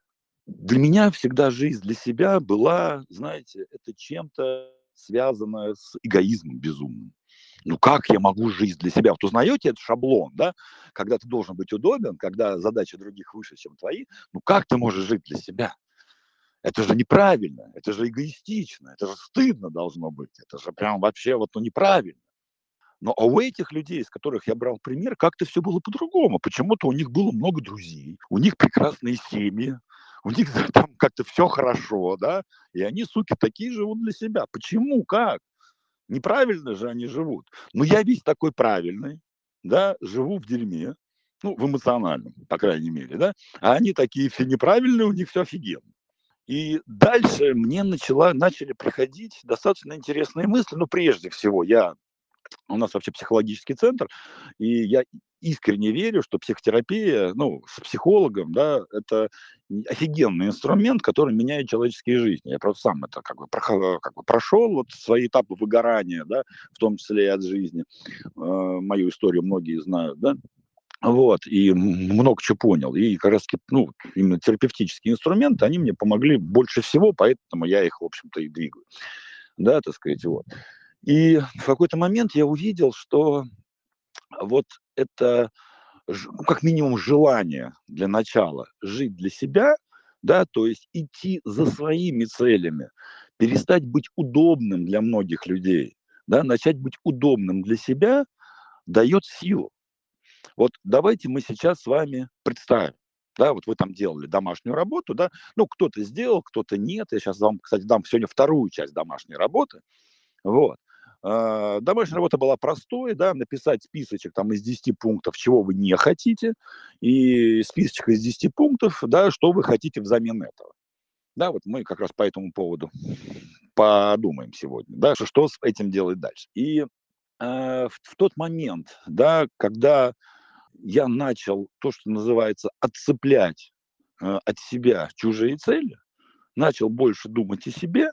для меня всегда жизнь для себя была, знаете, это чем-то связанное с эгоизмом безумным. Ну как я могу жить для себя? Вот узнаете этот шаблон, да? Когда ты должен быть удобен, когда задачи других выше, чем твои, ну как ты можешь жить для себя? Это же неправильно, это же эгоистично, это же стыдно должно быть, это же прям вообще вот ну, неправильно. Но а у этих людей, из которых я брал пример, как-то все было по-другому. Почему-то у них было много друзей, у них прекрасные семьи, у них там как-то все хорошо, да, и они, суки, такие живут для себя. Почему, как? Неправильно же они живут. Но я весь такой правильный, да, живу в дерьме, ну, в эмоциональном, по крайней мере, да, а они такие все неправильные, у них все офигенно. И дальше мне начала, начали приходить достаточно интересные мысли. Ну, прежде всего, я у нас вообще психологический центр, и я искренне верю, что психотерапия, ну, с психологом, да, это офигенный инструмент, который меняет человеческие жизни. Я просто сам это как бы, как бы прошел, вот свои этапы выгорания, да, в том числе и от жизни. Э, мою историю многие знают, да. Вот, и много чего понял. И как раз, ну, именно терапевтические инструменты, они мне помогли больше всего, поэтому я их, в общем-то, и двигаю. Да, так сказать, вот. И в какой-то момент я увидел, что вот это, ну, как минимум, желание для начала жить для себя, да, то есть идти за своими целями, перестать быть удобным для многих людей, да, начать быть удобным для себя, дает силу. Вот давайте мы сейчас с вами представим, да, вот вы там делали домашнюю работу, да, ну, кто-то сделал, кто-то нет, я сейчас вам, кстати, дам сегодня вторую часть домашней работы, вот, домашняя работа была простой, да, написать списочек там из 10 пунктов, чего вы не хотите, и списочек из 10 пунктов, да, что вы хотите взамен этого. Да, вот мы как раз по этому поводу подумаем сегодня, да, что с этим делать дальше. И э, в, в тот момент, да, когда я начал то, что называется, отцеплять э, от себя чужие цели, начал больше думать о себе,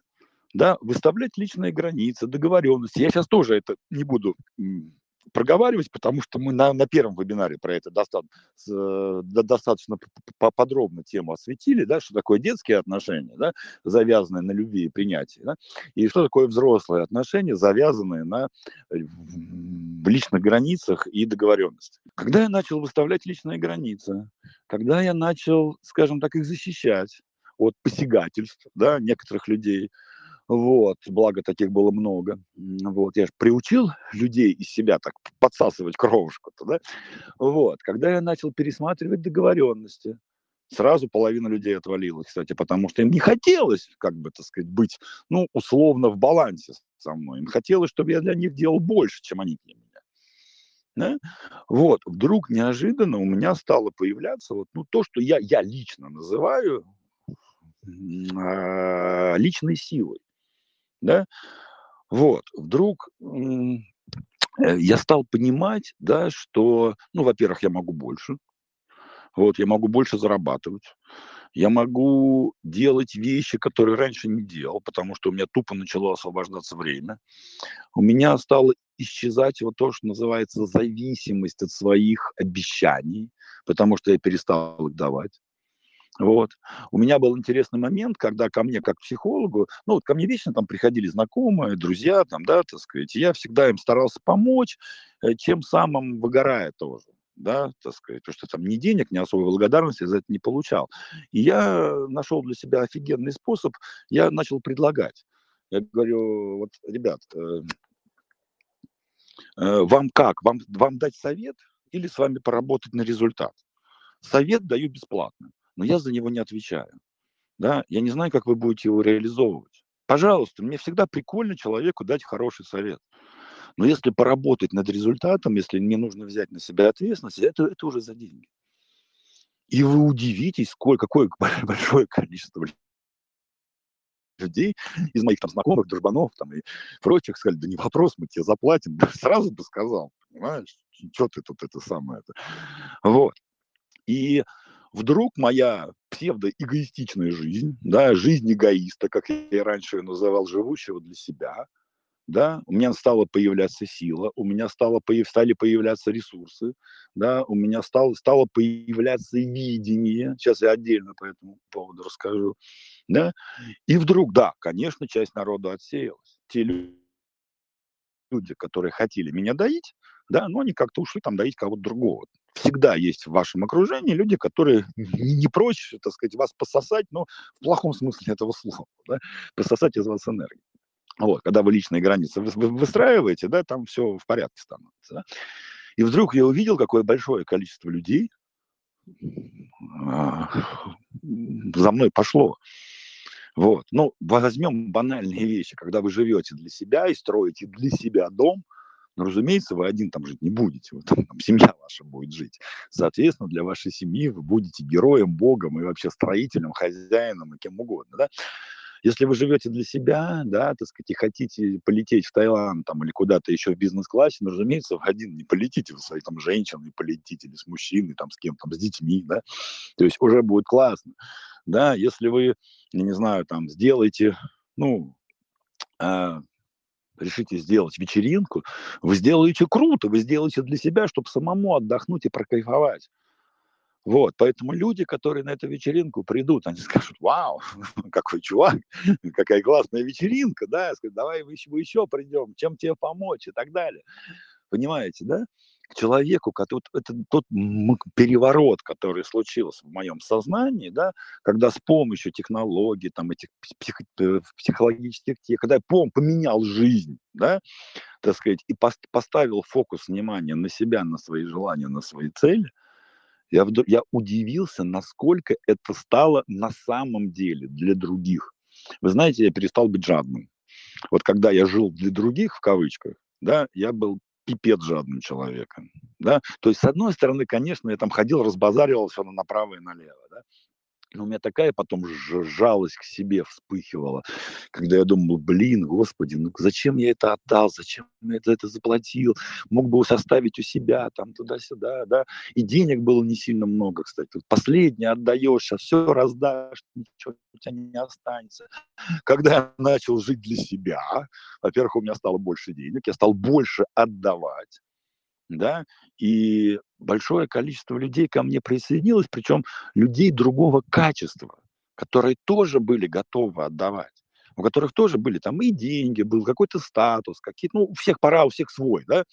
да, выставлять личные границы, договоренности. Я сейчас тоже это не буду проговаривать, потому что мы на, на первом вебинаре про это достаточно, э, достаточно подробно тему осветили, да, что такое детские отношения, да, завязанные на любви и принятии, да, и что такое взрослые отношения, завязанные на э, личных границах и договоренности. Когда я начал выставлять личные границы, когда я начал, скажем так, их защищать от посягательств, да, некоторых людей, вот, благо таких было много. Вот, я же приучил людей из себя так подсасывать кровушку-то, да? Вот, когда я начал пересматривать договоренности, сразу половина людей отвалилась, кстати, потому что им не хотелось, как бы, так сказать, быть, ну, условно в балансе со мной. Им хотелось, чтобы я для них делал больше, чем они для меня. Да? Вот, вдруг неожиданно у меня стало появляться вот, ну, то, что я, я лично называю э, личной силой да, вот, вдруг э, я стал понимать, да, что, ну, во-первых, я могу больше, вот, я могу больше зарабатывать, я могу делать вещи, которые раньше не делал, потому что у меня тупо начало освобождаться время. У меня стало исчезать вот то, что называется зависимость от своих обещаний, потому что я перестал их давать. Вот. У меня был интересный момент, когда ко мне, как психологу, ну, вот ко мне вечно там приходили знакомые, друзья, там, да, так сказать, я всегда им старался помочь, э, тем самым выгорая тоже да, так сказать, потому что там ни денег, ни особой благодарности за это не получал. И я нашел для себя офигенный способ, я начал предлагать. Я говорю, вот, ребят, э, э, вам как? Вам, вам дать совет или с вами поработать на результат? Совет даю бесплатно но я за него не отвечаю. Да? Я не знаю, как вы будете его реализовывать. Пожалуйста, мне всегда прикольно человеку дать хороший совет. Но если поработать над результатом, если не нужно взять на себя ответственность, это, это уже за деньги. И вы удивитесь, сколько, какое большое количество людей из моих там знакомых, дружбанов там и прочих сказали, да не вопрос, мы тебе заплатим. Сразу бы сказал, понимаешь, что ты тут это самое это. Вот. И вдруг моя псевдоэгоистичная жизнь, да, жизнь эгоиста, как я раньше ее называл, живущего для себя, да, у меня стала появляться сила, у меня стало, стали появляться ресурсы, да, у меня стало, стало появляться видение, сейчас я отдельно по этому поводу расскажу, да, и вдруг, да, конечно, часть народа отсеялась. Те люди, которые хотели меня доить, да, но они как-то ушли там доить кого-то другого всегда есть в вашем окружении люди, которые не, прочь, так сказать, вас пососать, но в плохом смысле этого слова, да, пососать из вас энергию. Вот, когда вы личные границы выстраиваете, да, там все в порядке становится. Да? И вдруг я увидел, какое большое количество людей а, за мной пошло. Вот. Ну, возьмем банальные вещи, когда вы живете для себя и строите для себя дом – но, разумеется, вы один там жить не будете, вот, там, там семья ваша будет жить. Соответственно, для вашей семьи вы будете героем, богом и вообще строителем, хозяином и кем угодно, да. Если вы живете для себя, да, так сказать, и хотите полететь в Таиланд там, или куда-то еще в бизнес-классе, ну, разумеется, в один не полетите, вы своей там женщиной полетите, или с мужчиной, там, с кем там, с детьми, да, то есть уже будет классно, да, если вы, я не знаю, там, сделаете, ну, а, решите сделать вечеринку, вы сделаете круто, вы сделаете для себя, чтобы самому отдохнуть и прокайфовать. Вот, поэтому люди, которые на эту вечеринку придут, они скажут, вау, какой чувак, какая классная вечеринка, да, скажут, давай мы еще, мы еще придем, чем тебе помочь и так далее. Понимаете, да? К человеку, который, это тот переворот, который случился в моем сознании, да, когда с помощью технологий, там, этих псих, э, психологических тех, когда я пом, поменял жизнь, да, так сказать, и поставил фокус внимания на себя, на свои желания, на свои цели, я, я удивился, насколько это стало на самом деле для других. Вы знаете, я перестал быть жадным. Вот когда я жил для других, в кавычках, да, я был пипец жадным человеком, да, то есть, с одной стороны, конечно, я там ходил, разбазаривал все направо и налево, да, у меня такая потом жалость к себе вспыхивала, когда я думал, блин, господи, ну зачем я это отдал, зачем я это, это заплатил, мог бы составить у себя, там, туда-сюда, да, и денег было не сильно много, кстати, последнее отдаешь, сейчас все раздашь, ничего у тебя не останется. Когда я начал жить для себя, во-первых, у меня стало больше денег, я стал больше отдавать, да, и большое количество людей ко мне присоединилось, причем людей другого качества, которые тоже были готовы отдавать у которых тоже были там и деньги, был какой-то статус, какие-то, ну, у всех пора, у всех свой, да,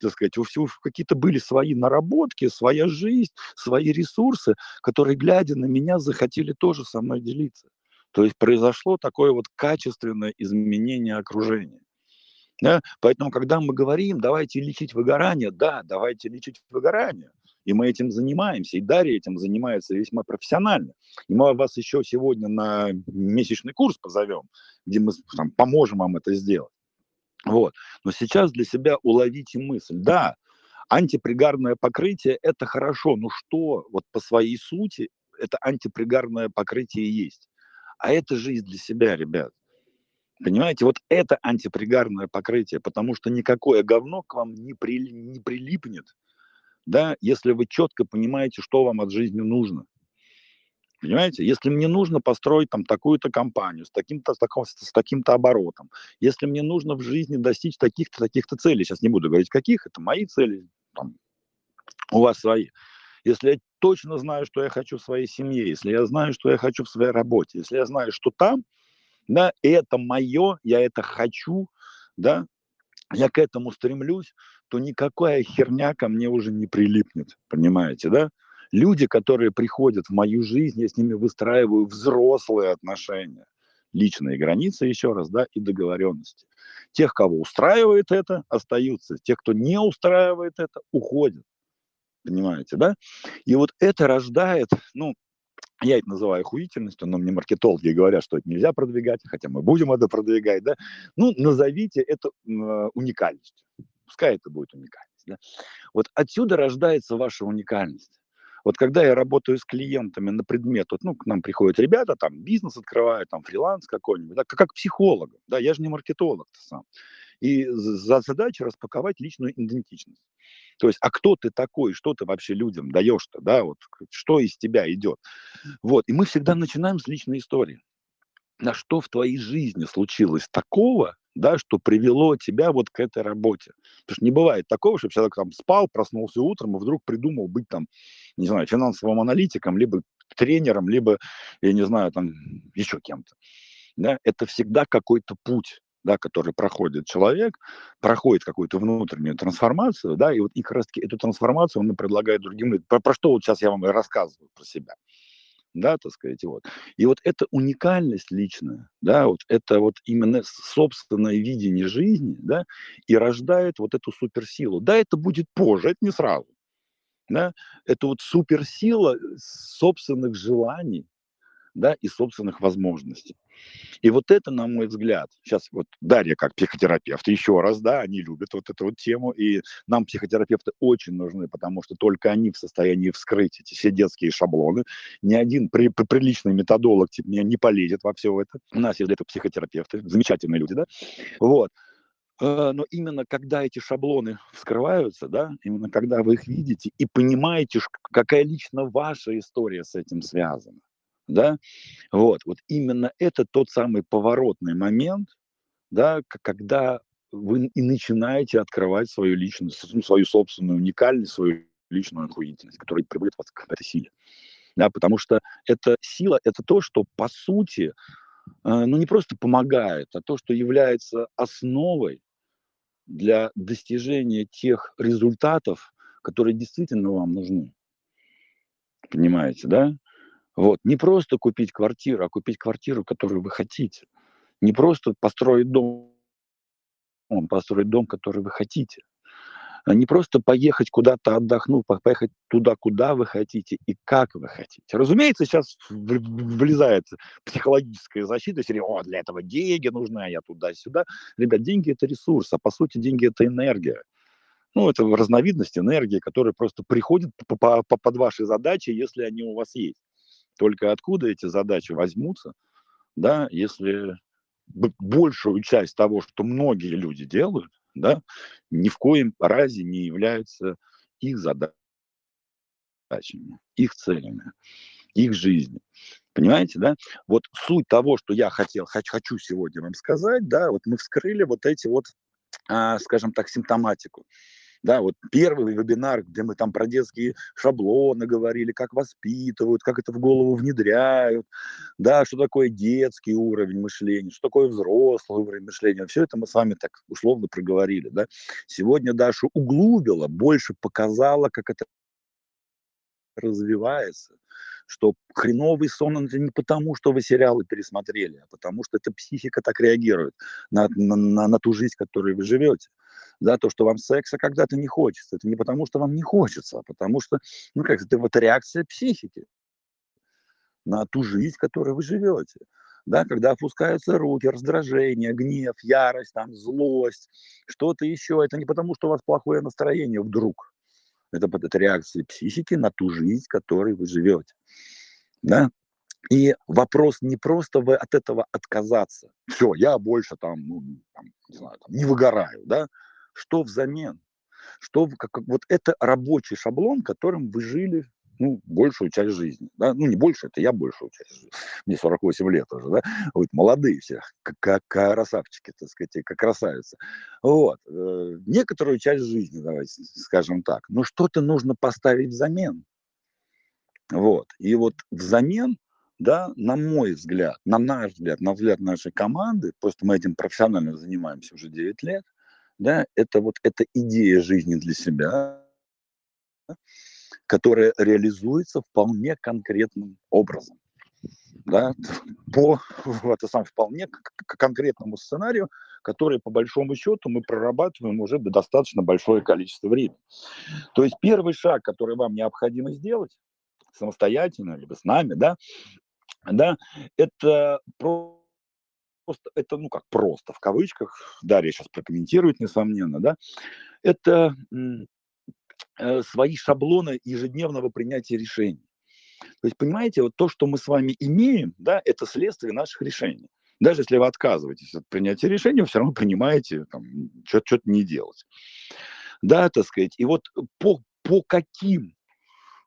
так сказать, у всех какие-то были свои наработки, своя жизнь, свои ресурсы, которые, глядя на меня, захотели тоже со мной делиться. То есть произошло такое вот качественное изменение окружения. Да? Поэтому, когда мы говорим, давайте лечить выгорание, да, давайте лечить выгорание. И мы этим занимаемся, и Дарья этим занимается весьма профессионально. И мы вас еще сегодня на месячный курс позовем, где мы там, поможем вам это сделать. Вот. Но сейчас для себя уловите мысль. Да, антипригарное покрытие – это хорошо, но что вот по своей сути это антипригарное покрытие есть? А это жизнь для себя, ребят. Понимаете, вот это антипригарное покрытие, потому что никакое говно к вам не, при, не прилипнет, да, если вы четко понимаете, что вам от жизни нужно. Понимаете, если мне нужно построить там такую-то компанию с таким-то с, таким, с таким-то оборотом, если мне нужно в жизни достичь таких-то таких-то целей, сейчас не буду говорить каких, это мои цели, там, у вас свои. Если я точно знаю, что я хочу в своей семье, если я знаю, что я хочу в своей работе, если я знаю, что там, да, это мое, я это хочу, да, я к этому стремлюсь, то никакая херня ко мне уже не прилипнет, понимаете, да? Люди, которые приходят в мою жизнь, я с ними выстраиваю взрослые отношения, личные границы, еще раз, да, и договоренности. Тех, кого устраивает это, остаются. Тех, кто не устраивает это, уходят. Понимаете, да? И вот это рождает, ну, я это называю охуительностью, но мне маркетологи говорят, что это нельзя продвигать, хотя мы будем это продвигать, да. Ну, назовите это э, уникальностью. Пускай это будет уникальность, да. Вот отсюда рождается ваша уникальность. Вот когда я работаю с клиентами на предмет, вот, ну, к нам приходят ребята, там, бизнес открывают, там, фриланс какой-нибудь, да, как, как психолог, да, я же не маркетолог сам. И за задача распаковать личную идентичность. То есть, а кто ты такой, что ты вообще людям даешь-то, да, вот, что из тебя идет. Вот, и мы всегда начинаем с личной истории. На что в твоей жизни случилось такого, да, что привело тебя вот к этой работе. Потому что не бывает такого, чтобы человек там спал, проснулся утром и вдруг придумал быть там, не знаю, финансовым аналитиком, либо тренером, либо, я не знаю, там еще кем-то. Да, это всегда какой-то путь да, который проходит человек, проходит какую-то внутреннюю трансформацию, да, и вот и как раз-таки эту трансформацию он предлагает другим людям. Про, про что вот сейчас я вам рассказываю про себя, да, так сказать, вот. И вот эта уникальность личная, да, вот это вот именно собственное видение жизни, да, и рождает вот эту суперсилу. Да, это будет позже, это не сразу, да, это вот суперсила собственных желаний, да, и собственных возможностей. И вот это, на мой взгляд, сейчас вот Дарья как психотерапевт, еще раз, да, они любят вот эту вот тему, и нам психотерапевты очень нужны, потому что только они в состоянии вскрыть эти все детские шаблоны. Ни один при, при, приличный методолог типа, не, полезет во все это. У нас есть для этого психотерапевты, замечательные люди, да, вот. Э, но именно когда эти шаблоны вскрываются, да, именно когда вы их видите и понимаете, какая лично ваша история с этим связана, да, вот, вот именно это тот самый поворотный момент, да, когда вы и начинаете открывать свою личность, свою собственную уникальность, свою личную охуительность, которая приводит вас к этой силе. Да, потому что эта сила – это то, что, по сути, э, ну, не просто помогает, а то, что является основой для достижения тех результатов, которые действительно вам нужны. Понимаете, да? Вот. Не просто купить квартиру, а купить квартиру, которую вы хотите. Не просто построить дом, построить дом, который вы хотите. А не просто поехать куда-то отдохнуть, поехать туда, куда вы хотите и как вы хотите. Разумеется, сейчас влезает психологическая защита, серия, о, для этого деньги нужны, а я туда-сюда. Ребят, деньги – это ресурс, а по сути деньги – это энергия. Ну, это разновидность энергии, которая просто приходит под ваши задачи, если они у вас есть. Только откуда эти задачи возьмутся, да, если большую часть того, что многие люди делают, да, ни в коем разе не являются их задачами, их целями, их жизнью. Понимаете, да? Вот суть того, что я хотел, хочу сегодня вам сказать, да, вот мы вскрыли вот эти вот, а, скажем так, симптоматику. Да, вот первый вебинар, где мы там про детские шаблоны говорили, как воспитывают, как это в голову внедряют, да, что такое детский уровень мышления, что такое взрослый уровень мышления. Все это мы с вами так условно проговорили, да. Сегодня Даша углубила, больше показала, как это развивается, что хреновый сон это не потому, что вы сериалы пересмотрели, а потому что эта психика так реагирует на, на, на, на ту жизнь, которой вы живете. Да, то, что вам секса когда-то не хочется, это не потому, что вам не хочется, а потому что, ну как, это вот реакция психики на ту жизнь, в которой вы живете. Да, когда опускаются руки, раздражение, гнев, ярость, там, злость, что-то еще. Это не потому, что у вас плохое настроение вдруг. Это, это реакция психики на ту жизнь, в которой вы живете. Да? И вопрос не просто вы от этого отказаться. Все, я больше там, ну, там, не знаю, там, не выгораю, да? Что взамен? Что как, вот это рабочий шаблон, которым вы жили ну, большую часть жизни. Да? Ну, не больше, это я большую часть жизни. Мне 48 лет уже, да? Вот, молодые все, как, как красавчики, так сказать, как красавицы. Вот. Э, некоторую часть жизни, давайте скажем так. Но что-то нужно поставить взамен. Вот. И вот взамен, да, на мой взгляд, на наш взгляд, на взгляд нашей команды, просто мы этим профессионально занимаемся уже 9 лет, да, это вот эта идея жизни для себя, которая реализуется вполне конкретным образом. Да, по это сам вполне к конкретному сценарию, который по большому счету мы прорабатываем уже достаточно большое количество времени. То есть первый шаг, который вам необходимо сделать самостоятельно, либо с нами, да, да, это просто это, ну как просто, в кавычках, Дарья сейчас прокомментирует, несомненно, да, это Э, свои шаблоны ежедневного принятия решений. То есть, понимаете, вот то, что мы с вами имеем, да, это следствие наших решений. Даже если вы отказываетесь от принятия решения, вы все равно принимаете что-то не делать. Да, так сказать. И вот по, по каким,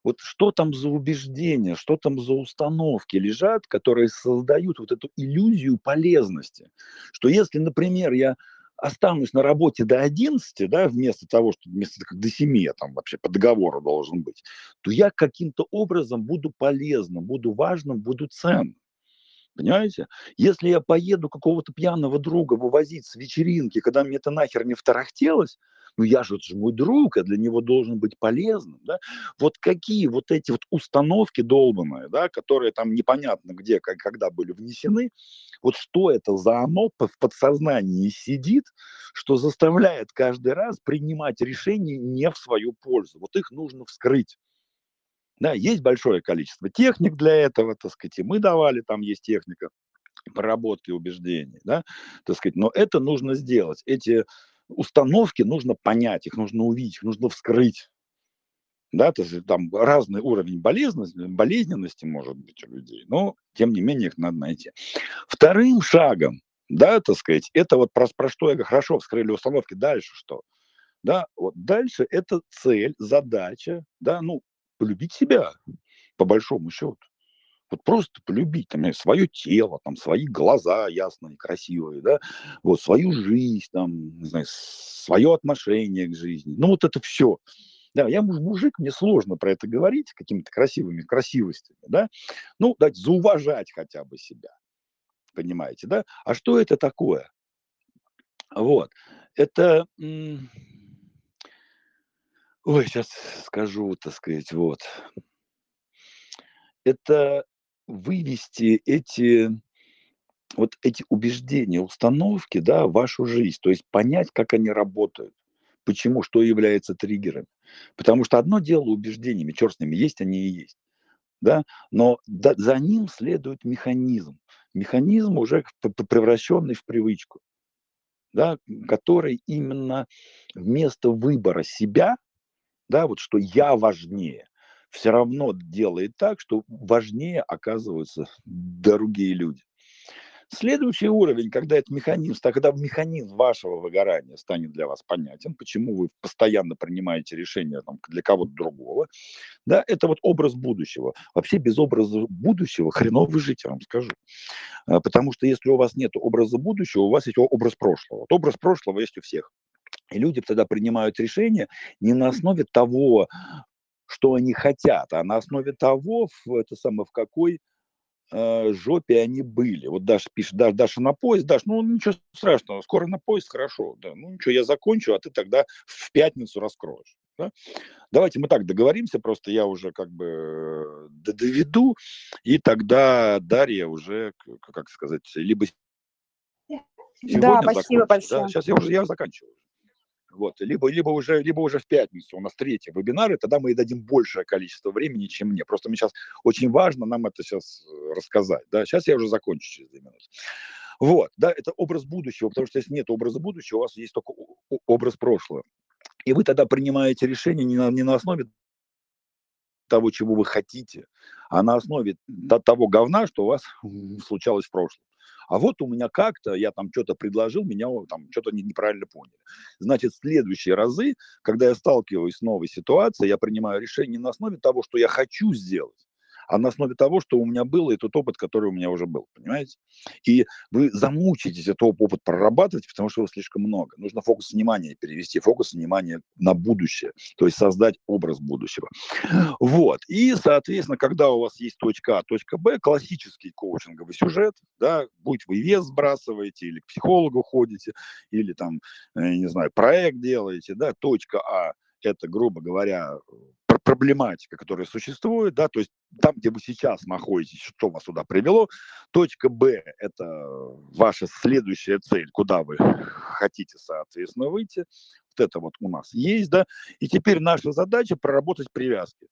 вот что там за убеждения, что там за установки лежат, которые создают вот эту иллюзию полезности. Что если, например, я останусь на работе до 11, да, вместо того, что вместо как до 7 я там вообще по договору должен быть, то я каким-то образом буду полезным, буду важным, буду ценным. Понимаете? Если я поеду какого-то пьяного друга вывозить с вечеринки, когда мне это нахер не второхтелось, ну я же, это же мой друг, я для него должен быть полезным, да, вот какие вот эти вот установки долбанные, да, которые там непонятно где, как, когда были внесены, вот что это за оно в подсознании сидит, что заставляет каждый раз принимать решения не в свою пользу, вот их нужно вскрыть. Да, есть большое количество техник для этого, так сказать, и мы давали, там есть техника проработки убеждений, да, так сказать, но это нужно сделать. Эти установки нужно понять, их нужно увидеть, их нужно вскрыть. Да, то есть там разный уровень болезненности, болезненности может быть у людей, но тем не менее их надо найти. Вторым шагом, да, так сказать, это вот про, про что я хорошо, вскрыли установки, дальше что? Да, вот дальше это цель, задача, да, ну, полюбить себя, по большому счету. Вот просто полюбить там, свое тело, там, свои глаза ясные, красивые, да, вот свою жизнь, там, не знаю, свое отношение к жизни. Ну, вот это все. Да, я мужик, мне сложно про это говорить какими-то красивыми красивостями, да. Ну, дать зауважать хотя бы себя, понимаете, да. А что это такое? Вот, это... Ой, сейчас скажу, так сказать, вот. Это вывести эти вот эти убеждения, установки, да, в вашу жизнь, то есть понять, как они работают, почему, что является триггерами. Потому что одно дело убеждениями, черт есть они и есть, да, но за ним следует механизм, механизм уже превращенный в привычку, да, который именно вместо выбора себя, да, вот что я важнее, все равно делает так, что важнее оказываются другие люди. Следующий уровень, когда этот механизм, когда механизм вашего выгорания станет для вас понятен, почему вы постоянно принимаете решения там, для кого-то другого, да, это вот образ будущего. Вообще без образа будущего хреново жить, я вам скажу. А, потому что если у вас нет образа будущего, у вас есть образ прошлого. Вот образ прошлого есть у всех. И люди тогда принимают решения не на основе того, что они хотят, а на основе того, в, это самое, в какой э, жопе они были. Вот Даша пишет, Даша, Даша на поезд, Даша, ну ничего страшного, скоро на поезд, хорошо, да, ну ничего, я закончу, а ты тогда в пятницу раскроешь. Да? Давайте мы так договоримся, просто я уже как бы э, доведу, и тогда Дарья уже, как сказать, либо сегодня да, спасибо большое. Да, сейчас я уже я заканчиваю. Вот, либо, либо, уже, либо уже в пятницу у нас третий вебинар, и тогда мы и дадим большее количество времени, чем мне. Просто мне сейчас очень важно нам это сейчас э, рассказать. Да? Сейчас я уже закончу через две минуты. Вот, да, это образ будущего, потому что если нет образа будущего, у вас есть только образ прошлого. И вы тогда принимаете решение не на, не на основе того, чего вы хотите, а на основе того говна, что у вас случалось в прошлом. А вот у меня как-то, я там что-то предложил, меня там что-то неправильно поняли. Значит, следующие разы, когда я сталкиваюсь с новой ситуацией, я принимаю решение на основе того, что я хочу сделать, а на основе того, что у меня было, и тот опыт, который у меня уже был, понимаете? И вы замучитесь этот опыт прорабатывать, потому что его слишком много. Нужно фокус внимания перевести, фокус внимания на будущее, то есть создать образ будущего. Вот. И, соответственно, когда у вас есть точка А, точка Б, классический коучинговый сюжет, да, будь вы вес сбрасываете, или к психологу ходите, или там, э, не знаю, проект делаете, да, точка А – это, грубо говоря, проблематика, которая существует, да, то есть там, где вы сейчас находитесь, что вас сюда привело. Точка Б – это ваша следующая цель, куда вы хотите, соответственно, выйти. Вот это вот у нас есть, да. И теперь наша задача проработать привязки.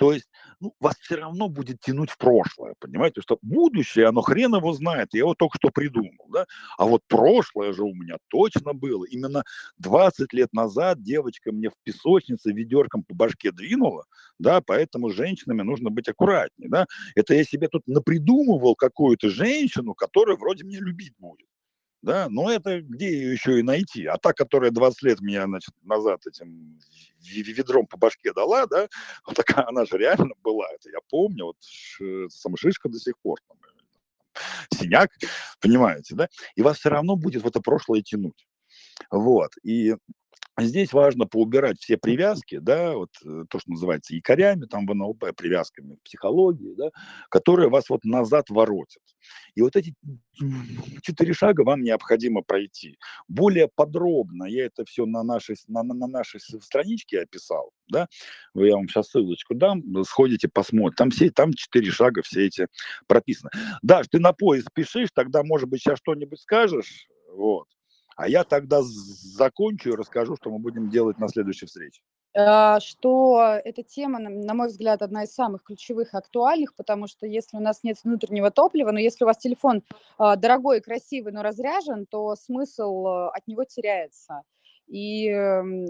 То есть ну, вас все равно будет тянуть в прошлое, понимаете? Что будущее, оно хрен его знает, я его только что придумал, да? А вот прошлое же у меня точно было. Именно 20 лет назад девочка мне в песочнице ведерком по башке двинула, да, поэтому с женщинами нужно быть аккуратнее, да? Это я себе тут напридумывал какую-то женщину, которая вроде меня любить будет да, но это где ее еще и найти? А та, которая 20 лет меня, значит, назад этим ведром по башке дала, да, вот такая она же реально была, это я помню, вот сама шишка до сих пор, там, синяк, понимаете, да, и вас все равно будет в это прошлое тянуть. Вот, и Здесь важно поубирать все привязки, да, вот э, то, что называется якорями, там в НЛП, привязками в психологии, да, которые вас вот назад воротят. И вот эти четыре шага вам необходимо пройти. Более подробно я это все на нашей, на, на нашей страничке описал, да, я вам сейчас ссылочку дам, сходите, посмотрите, там все, там четыре шага все эти прописаны. Даш, ты на поезд пишешь, тогда, может быть, сейчас что-нибудь скажешь, вот, а я тогда закончу и расскажу, что мы будем делать на следующей встрече. А, что эта тема, на мой взгляд, одна из самых ключевых и актуальных, потому что если у нас нет внутреннего топлива, но если у вас телефон а, дорогой и красивый, но разряжен, то смысл а, от него теряется. И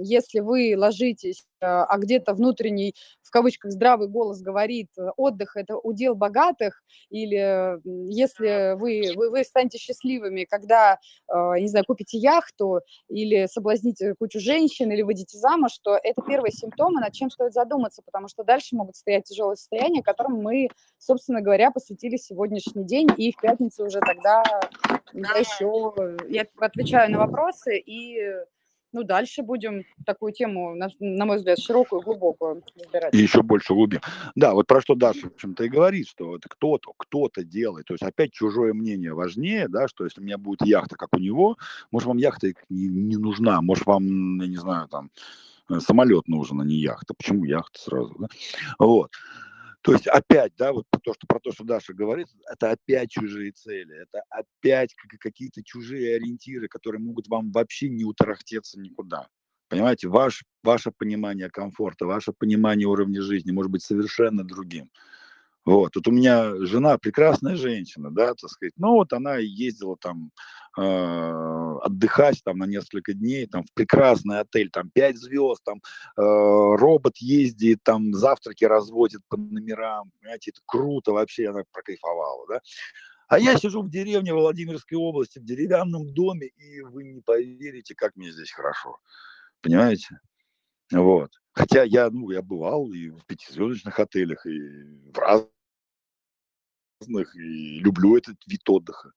если вы ложитесь, а, а где-то внутренний, в кавычках, здравый голос говорит, э, отдых – это удел богатых, или если вы, вы, вы станете счастливыми, когда, а, не знаю, купите яхту, или соблазните кучу женщин, или выйдете замуж, то это первые симптомы, над чем стоит задуматься, потому что дальше могут стоять тяжелые состояния, которым мы, собственно говоря, посвятили сегодняшний день, и в пятницу уже тогда я еще я отвечаю на вопросы и ну, дальше будем такую тему, на, на мой взгляд, широкую, глубокую разбирать. И еще больше глубин. Да, вот про что Даша, в общем-то, и говорит, что это кто-то, кто-то делает. То есть опять чужое мнение важнее, да, что если у меня будет яхта, как у него, может, вам яхта не, не нужна, может, вам, я не знаю, там, э, самолет нужен, а не яхта. Почему яхта сразу, да? Вот. То есть опять, да, вот то, что, про то, что Даша говорит, это опять чужие цели, это опять какие-то чужие ориентиры, которые могут вам вообще не утарахтеться никуда. Понимаете, ваш, ваше понимание комфорта, ваше понимание уровня жизни может быть совершенно другим. Вот, тут у меня жена прекрасная женщина, да, так сказать, ну вот она ездила там э, отдыхать там на несколько дней, там в прекрасный отель, там пять звезд, там э, робот ездит, там завтраки разводит по номерам, понимаете, это круто вообще, она прокайфовала, да. А я сижу в деревне Владимирской области, в деревянном доме, и вы не поверите, как мне здесь хорошо, понимаете? Вот. Хотя я, ну, я бывал и в пятизвездочных отелях, и в разных, и люблю этот вид отдыха.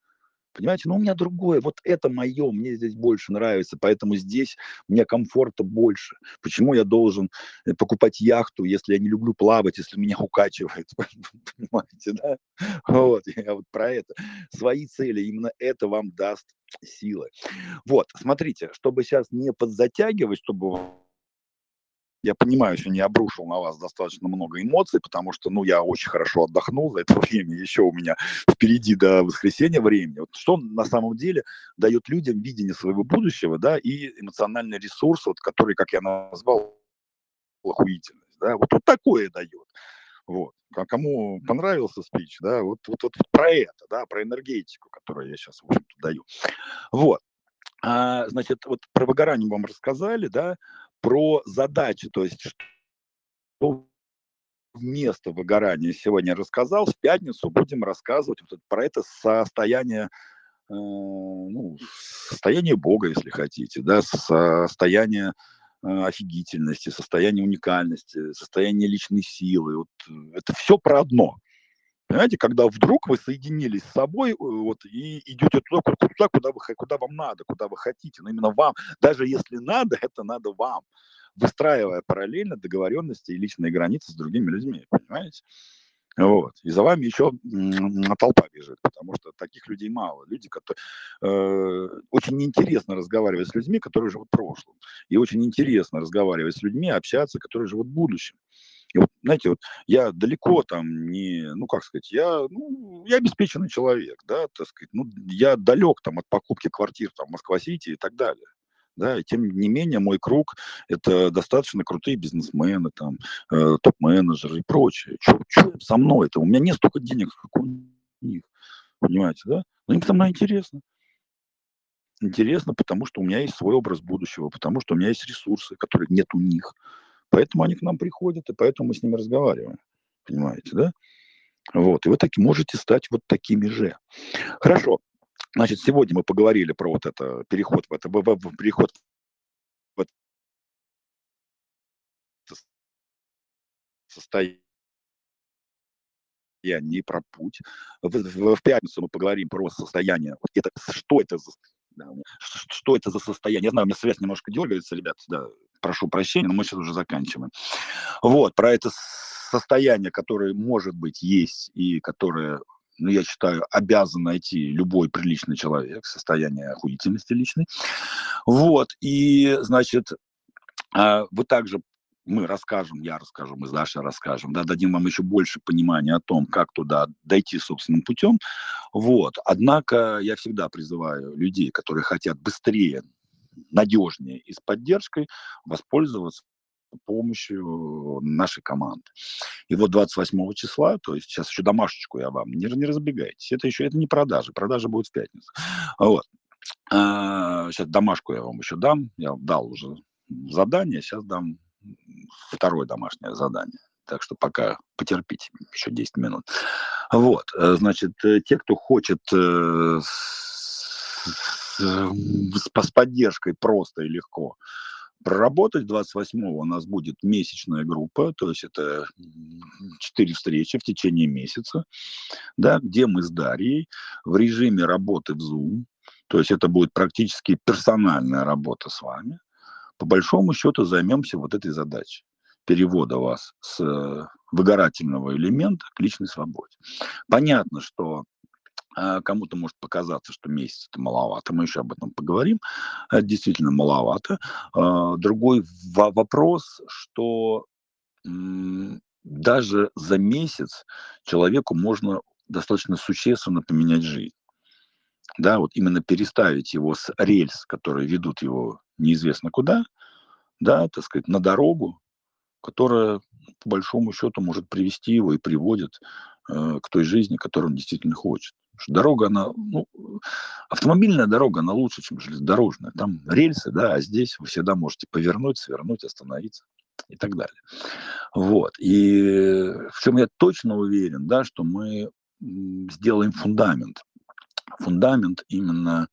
Понимаете, но у меня другое. Вот это мое, мне здесь больше нравится, поэтому здесь мне комфорта больше. Почему я должен э, покупать яхту, если я не люблю плавать, если меня укачивает? Понимаете, да? Вот, я вот про это. Свои цели, именно это вам даст силы. Вот, смотрите, чтобы сейчас не подзатягивать, чтобы я понимаю, что не обрушил на вас достаточно много эмоций, потому что, ну, я очень хорошо отдохнул за это время, еще у меня впереди до воскресенья времени. Вот что на самом деле дает людям видение своего будущего, да, и эмоциональный ресурс, вот, который, как я назвал, охуительность, да, вот, вот такое дает. Вот. А кому понравился спич, да, вот, вот, вот про это, да, про энергетику, которую я сейчас, в общем-то, даю. Вот. А, значит, вот про выгорание вам рассказали, да, про задачи, то есть что вместо выгорания сегодня рассказал, в пятницу будем рассказывать вот про это состояние, э, ну, состояние Бога, если хотите, да, состояние э, офигительности, состояние уникальности, состояние личной силы. Вот это все про одно. Понимаете, когда вдруг вы соединились с собой э, вот, и идете туда, туда куда, вы, куда вам надо, куда вы хотите, но именно вам, даже если надо, это надо вам, выстраивая параллельно договоренности и личные границы с другими людьми, понимаете? Вот. И за вами еще толпа бежит, потому что таких людей мало. Люди, которые... Э, очень неинтересно разговаривать с людьми, которые живут в прошлом. И очень интересно разговаривать с людьми, общаться, которые живут в будущем. И вот, знаете, вот я далеко там не, ну, как сказать, я, ну, я обеспеченный человек, да, так сказать, ну, я далек там от покупки квартир там в Москва-Сити и так далее. Да, и тем не менее мой круг – это достаточно крутые бизнесмены, там, э, топ-менеджеры и прочее. Что со мной это? У меня нет столько денег, как у них. Понимаете, да? Но им со мной интересно. Интересно, потому что у меня есть свой образ будущего, потому что у меня есть ресурсы, которые нет у них. Поэтому они к нам приходят, и поэтому мы с ними разговариваем. Понимаете, да? Вот. И вы таки можете стать вот такими же. Хорошо. Значит, сегодня мы поговорили про вот это переход в это, в, в, в переход в это состояние не про путь. В, в, в пятницу мы поговорим про состояние. Это, что это за что это за состояние? Я знаю, у меня связь немножко дергается, ребят, да, прошу прощения, но мы сейчас уже заканчиваем. Вот, про это состояние, которое, может быть, есть и которое ну, я считаю, обязан найти любой приличный человек, состояние охуительности личной. Вот, и, значит, а, вы также мы расскажем, я расскажу, мы с Дашей расскажем, да, дадим вам еще больше понимания о том, как туда дойти собственным путем. Вот. Однако я всегда призываю людей, которые хотят быстрее надежнее и с поддержкой воспользоваться помощью нашей команды. И вот 28 числа, то есть сейчас еще домашечку я вам, не, не разбегайтесь, это еще это не продажи, продажи будут в пятницу. Вот. А, сейчас домашку я вам еще дам, я дал уже задание, сейчас дам второе домашнее задание. Так что пока потерпите, еще 10 минут. Вот, э, значит, э, те, кто хочет э, с, с поддержкой просто и легко проработать. 28-го у нас будет месячная группа, то есть это 4 встречи в течение месяца, да, где мы с Дарьей в режиме работы в Zoom, то есть это будет практически персональная работа с вами. По большому счету займемся вот этой задачей перевода вас с выгорательного элемента к личной свободе. Понятно, что кому-то может показаться, что месяц это маловато, мы еще об этом поговорим. Это действительно маловато. А, другой вопрос, что даже за месяц человеку можно достаточно существенно поменять жизнь. Да, вот именно переставить его с рельс, которые ведут его неизвестно куда, да, так сказать, на дорогу, которая по большому счету может привести его и приводит э, к той жизни, которую он действительно хочет. Что дорога, она, ну, автомобильная дорога, она лучше, чем железнодорожная. Там рельсы, да, а здесь вы всегда можете повернуть, свернуть, остановиться и так далее. Вот. И в чем я точно уверен, да, что мы сделаем фундамент. Фундамент именно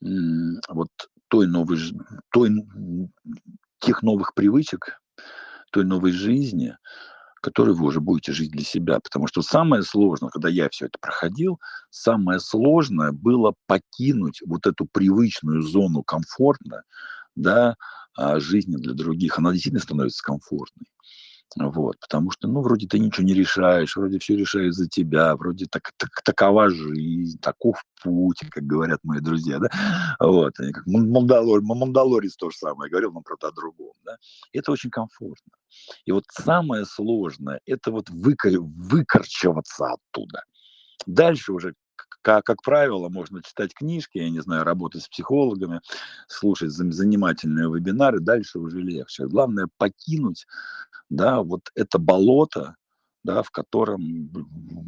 вот той новой, той, тех новых привычек, той новой жизни, которую вы уже будете жить для себя. Потому что самое сложное, когда я все это проходил, самое сложное было покинуть вот эту привычную зону комфортно, да, а жизни для других. Она действительно становится комфортной. Вот, потому что, ну, вроде ты ничего не решаешь, вроде все решают за тебя, вроде так, так, такова жизнь, таков путь, как говорят мои друзья, да, вот, они как Мандалор, Мандалорец то же самое говорил, но, правда, о другом, да, это очень комфортно. И вот самое сложное, это вот выкор, выкорчеваться оттуда. Дальше уже как, как правило, можно читать книжки, я не знаю, работать с психологами, слушать занимательные вебинары, дальше уже легче. Главное покинуть да, вот это болото, да, в котором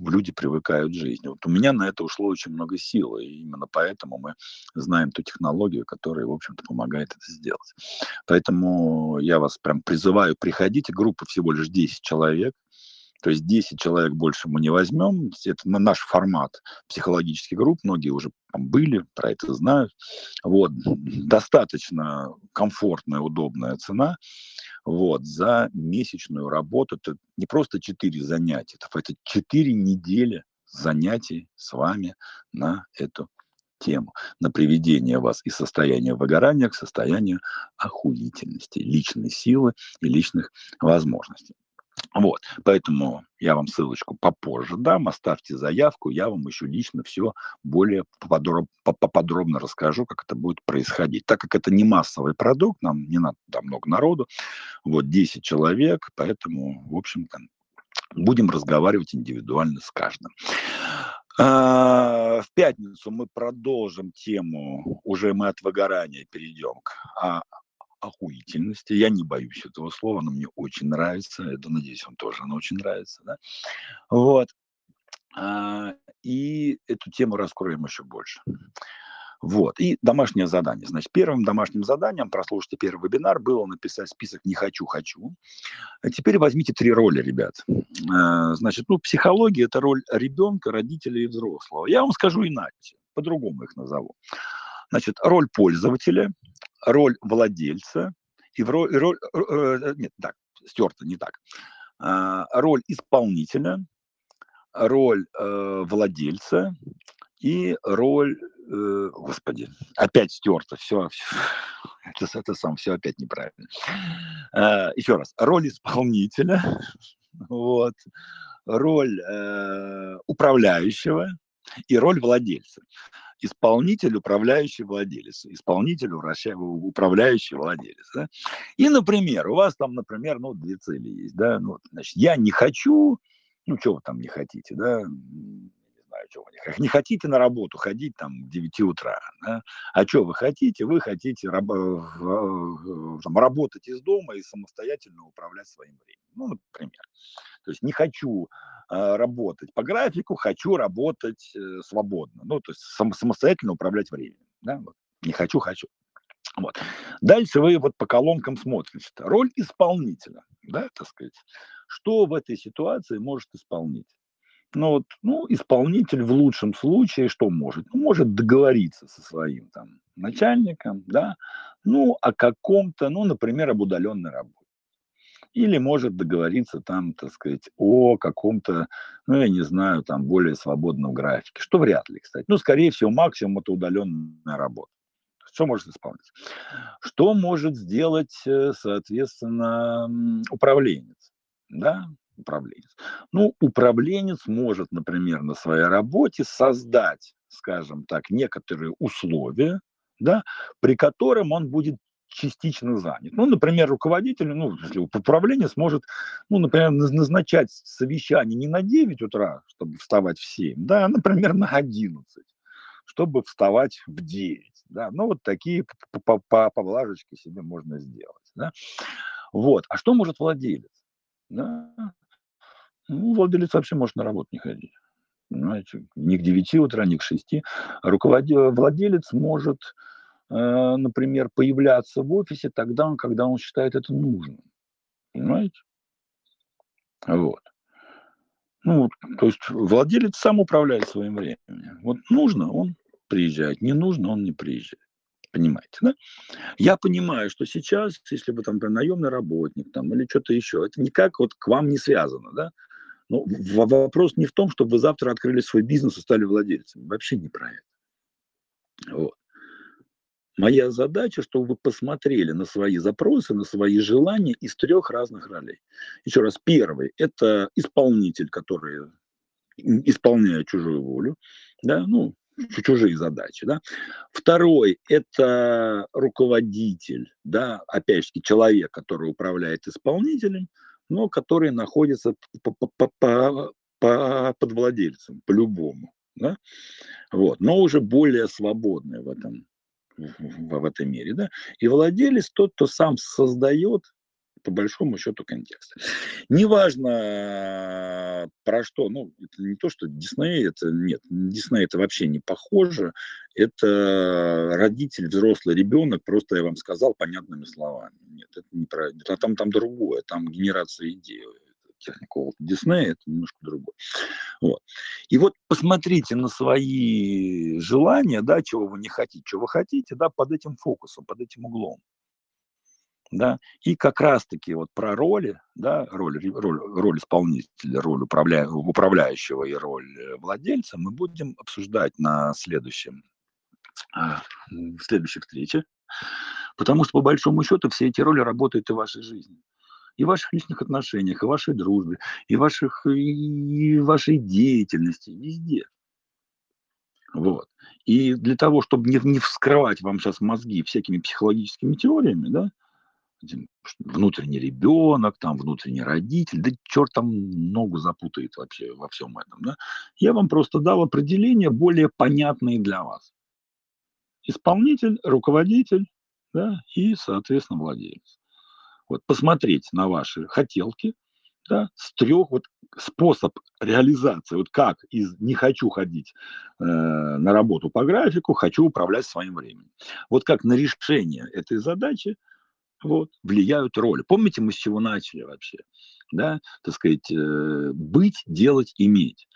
люди привыкают жизни. Вот у меня на это ушло очень много сил, и именно поэтому мы знаем ту технологию, которая, в общем-то, помогает это сделать. Поэтому я вас прям призываю, приходите, группа всего лишь 10 человек, то есть 10 человек больше мы не возьмем. Это наш формат психологических групп. Многие уже там были, про это знают. Вот. Достаточно комфортная, удобная цена. Вот. За месячную работу. Это не просто 4 занятия. Это 4 недели занятий с вами на эту тему, на приведение вас из состояния выгорания к состоянию охуительности, личной силы и личных возможностей. Вот, поэтому я вам ссылочку попозже дам, оставьте заявку, я вам еще лично все более подробно, расскажу, как это будет происходить. Так как это не массовый продукт, нам не надо там много народу, вот 10 человек, поэтому, в общем-то, будем разговаривать индивидуально с каждым. А, в пятницу мы продолжим тему, уже мы от выгорания перейдем к а, охуительности. Я не боюсь этого слова, оно мне очень нравится. Это, надеюсь, вам тоже оно очень нравится. Да? Вот. А, и эту тему раскроем еще больше. Вот. И домашнее задание. Значит, первым домашним заданием, прослушайте первый вебинар, было написать список «не хочу, хочу». А теперь возьмите три роли, ребят. А, значит, ну, психология – это роль ребенка, родителя и взрослого. Я вам скажу иначе, по-другому их назову. Значит, роль пользователя, роль владельца и, в роль, роль э, э, нет, так, стерто, не так. А, роль исполнителя, роль э, владельца и роль, господи, опять стерто, все, это, это сам, все опять неправильно. А, еще раз, роль исполнителя, вот, роль управляющего и роль владельца исполнитель, управляющий владелец, исполнитель, управляющий владелец. Да? И, например, у вас там, например, ну, две цели есть, да, ну, значит, я не хочу, ну, что вы там не хотите, да, не знаю, что вы не хотите, на работу ходить там к 9 утра, да? а что вы хотите? Вы хотите раб- там, работать из дома и самостоятельно управлять своим временем, ну, например. То есть не хочу э, работать по графику, хочу работать э, свободно. Ну, то есть сам, самостоятельно управлять временем. Да? Вот. Не хочу, хочу. Вот. Дальше вы вот по колонкам смотрите. Роль исполнителя, да, так сказать. Что в этой ситуации может исполнить? Ну, вот, ну, исполнитель в лучшем случае что может? Ну, может договориться со своим там начальником, да, ну, о каком-то, ну, например, об удаленной работе или может договориться там, так сказать, о каком-то, ну, я не знаю, там, более свободном графике, что вряд ли, кстати. Ну, скорее всего, максимум это удаленная работа. Что может исполнить? Что может сделать, э, соответственно, управленец? Да, управленец. Ну, управленец может, например, на своей работе создать, скажем так, некоторые условия, да, при котором он будет частично занят. Ну, например, руководитель, ну, если управление сможет, ну, например, назначать совещание не на 9 утра, чтобы вставать в 7, да, а, например, на 11, чтобы вставать в 9. Да, ну, вот такие поблажечки себе можно сделать. Да. Вот. А что может владелец? Да? Ну, владелец вообще может на работу не ходить. Понимаете? Ни к 9 утра, ни к 6. Руководитель, владелец может, э, например, появляться в офисе тогда, когда он считает это нужным. Понимаете? Вот. Ну, то есть владелец сам управляет своим временем. Вот нужно, он приезжает, не нужно, он не приезжает. Понимаете, да? Я понимаю, что сейчас, если вы там наемный работник там, или что-то еще, это никак вот к вам не связано, да? Но вопрос не в том, чтобы вы завтра открыли свой бизнес и стали владельцем. Вообще не про это. Вот. Моя задача, чтобы вы посмотрели на свои запросы, на свои желания из трех разных ролей. Еще раз, первый – это исполнитель, который исполняет чужую волю, да, ну, чужие задачи, да. Второй – это руководитель, да, опять же, человек, который управляет исполнителем, но который находится под владельцем, по-любому, да, вот, но уже более свободный в этом в, в этой мере, да, и владелец тот, кто сам создает по большому счету контекст. Неважно про что, ну, это не то, что Дисней, это нет, Дисней это вообще не похоже, это родитель, взрослый ребенок, просто я вам сказал понятными словами. Нет, это не про, это, там, там другое, там генерация идей технику Диснея, это немножко другое. Вот. И вот посмотрите на свои желания, да, чего вы не хотите, чего вы хотите, да, под этим фокусом, под этим углом. Да, и как раз-таки вот про роли, да, роль, роль, роль исполнителя, роль управля, управляющего и роль э, владельца мы будем обсуждать на следующем, а, в следующей встрече, потому что по большому счету все эти роли работают и в вашей жизни и в ваших личных отношениях, и в вашей дружбе, и ваших, и вашей деятельности, везде. Вот. И для того, чтобы не, не вскрывать вам сейчас мозги всякими психологическими теориями, да, внутренний ребенок, там внутренний родитель, да черт там ногу запутает вообще во всем этом, да, я вам просто дал определения более понятные для вас. Исполнитель, руководитель, да, и, соответственно, владелец вот посмотреть на ваши хотелки, да, с трех вот способ реализации, вот как из не хочу ходить э, на работу по графику, хочу управлять своим временем. Вот как на решение этой задачи вот, влияют роли. Помните, мы с чего начали вообще? Да, так сказать, э, быть, делать, иметь.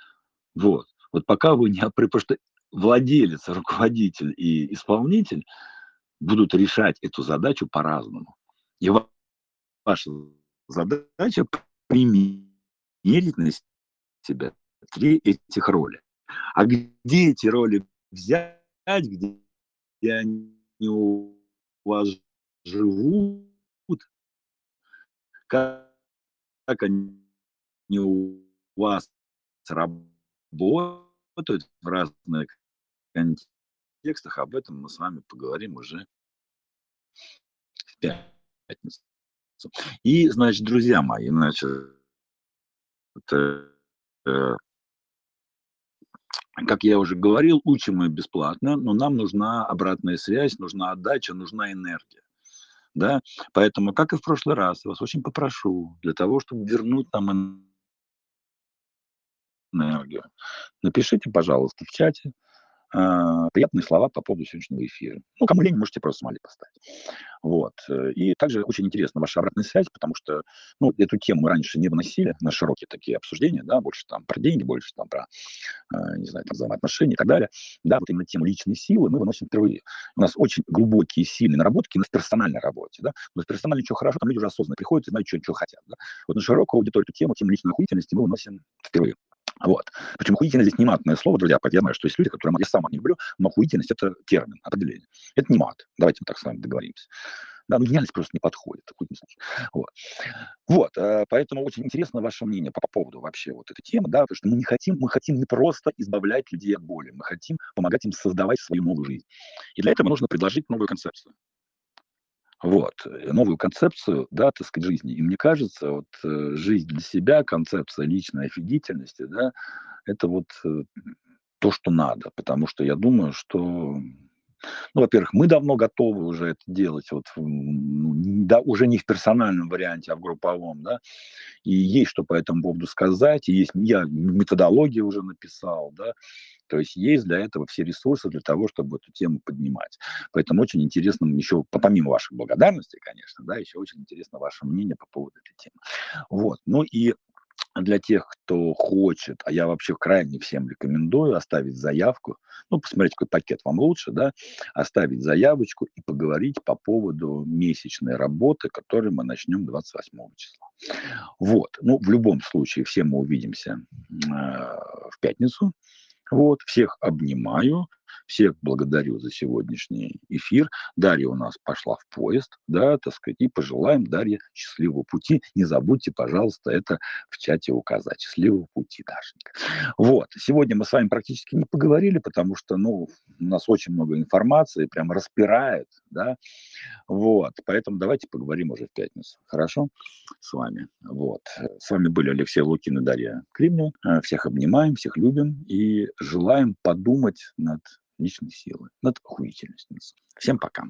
Вот. Вот пока вы не... Потому что владелец, руководитель и исполнитель будут решать эту задачу по-разному. И ваша задача примерить на себя три этих роли. А где эти роли взять, где они у вас живут, как, как они у вас работают в разных контекстах, об этом мы с вами поговорим уже в пятницу. И, значит, друзья мои, значит, это, э, как я уже говорил, учим мы бесплатно, но нам нужна обратная связь, нужна отдача, нужна энергия. Да? Поэтому, как и в прошлый раз, я вас очень попрошу, для того, чтобы вернуть нам энергию, напишите, пожалуйста, в чате, а, приятные слова по поводу сегодняшнего эфира. Ну, кому лень, можете просто смайлик поставить. Вот. И также очень интересна ваша обратная связь, потому что, ну, эту тему мы раньше не выносили на широкие такие обсуждения, да, больше там про деньги, больше там про, а, не знаю, там, взаимоотношения и так далее. Да, вот именно тему личной силы мы выносим впервые. У нас очень глубокие, сильные наработки на персональной работе, да. Но персональной ничего хорошо, там люди уже осознанно приходят и знают, что, что хотят, да. Вот на широкую аудиторию эту тему, тему личной охуительности мы выносим впервые. Вот. Причем охуительность здесь не матное слово, друзья, я знаю, что есть люди, которые я сам не люблю, но охуительность – это термин, определение. Это не мат. Давайте мы так с вами договоримся. Да, ну гениальность просто не подходит. Вот. вот, э, поэтому очень интересно ваше мнение по, по поводу вообще вот этой темы, да, потому что мы не хотим, мы хотим не просто избавлять людей от боли, мы хотим помогать им создавать свою новую жизнь. И для этого нужно предложить новую концепцию. Вот, э, новую концепцию, да, так сказать, жизни. И мне кажется, вот э, жизнь для себя, концепция личной офигительности, да, это вот э, то, что надо, потому что я думаю, что Ну, во-первых, мы давно готовы уже это делать, вот, да, уже не в персональном варианте, а в групповом, да, и есть что по этому поводу сказать, и есть, я методологию уже написал, да, то есть есть для этого все ресурсы для того, чтобы эту тему поднимать. Поэтому очень интересно еще, помимо вашей благодарности, конечно, да, еще очень интересно ваше мнение по поводу этой темы. Вот. Ну и для тех, кто хочет, а я вообще крайне всем рекомендую оставить заявку, ну, посмотреть, какой пакет вам лучше, да, оставить заявочку и поговорить по поводу месячной работы, которую мы начнем 28 числа. Вот, ну, в любом случае, все мы увидимся э, в пятницу, вот, всех обнимаю, всех благодарю за сегодняшний эфир. Дарья у нас пошла в поезд, да, так сказать, и пожелаем Дарье счастливого пути. Не забудьте, пожалуйста, это в чате указать. Счастливого пути, Дашенька. Вот, сегодня мы с вами практически не поговорили, потому что, ну, у нас очень много информации, прям распирает, да, вот, поэтому давайте поговорим уже в пятницу, хорошо, с вами, вот. С вами были Алексей Лукин и Дарья Кремня. Всех обнимаем, всех любим и желаем подумать над личной силы, над охуительностью. Всем пока.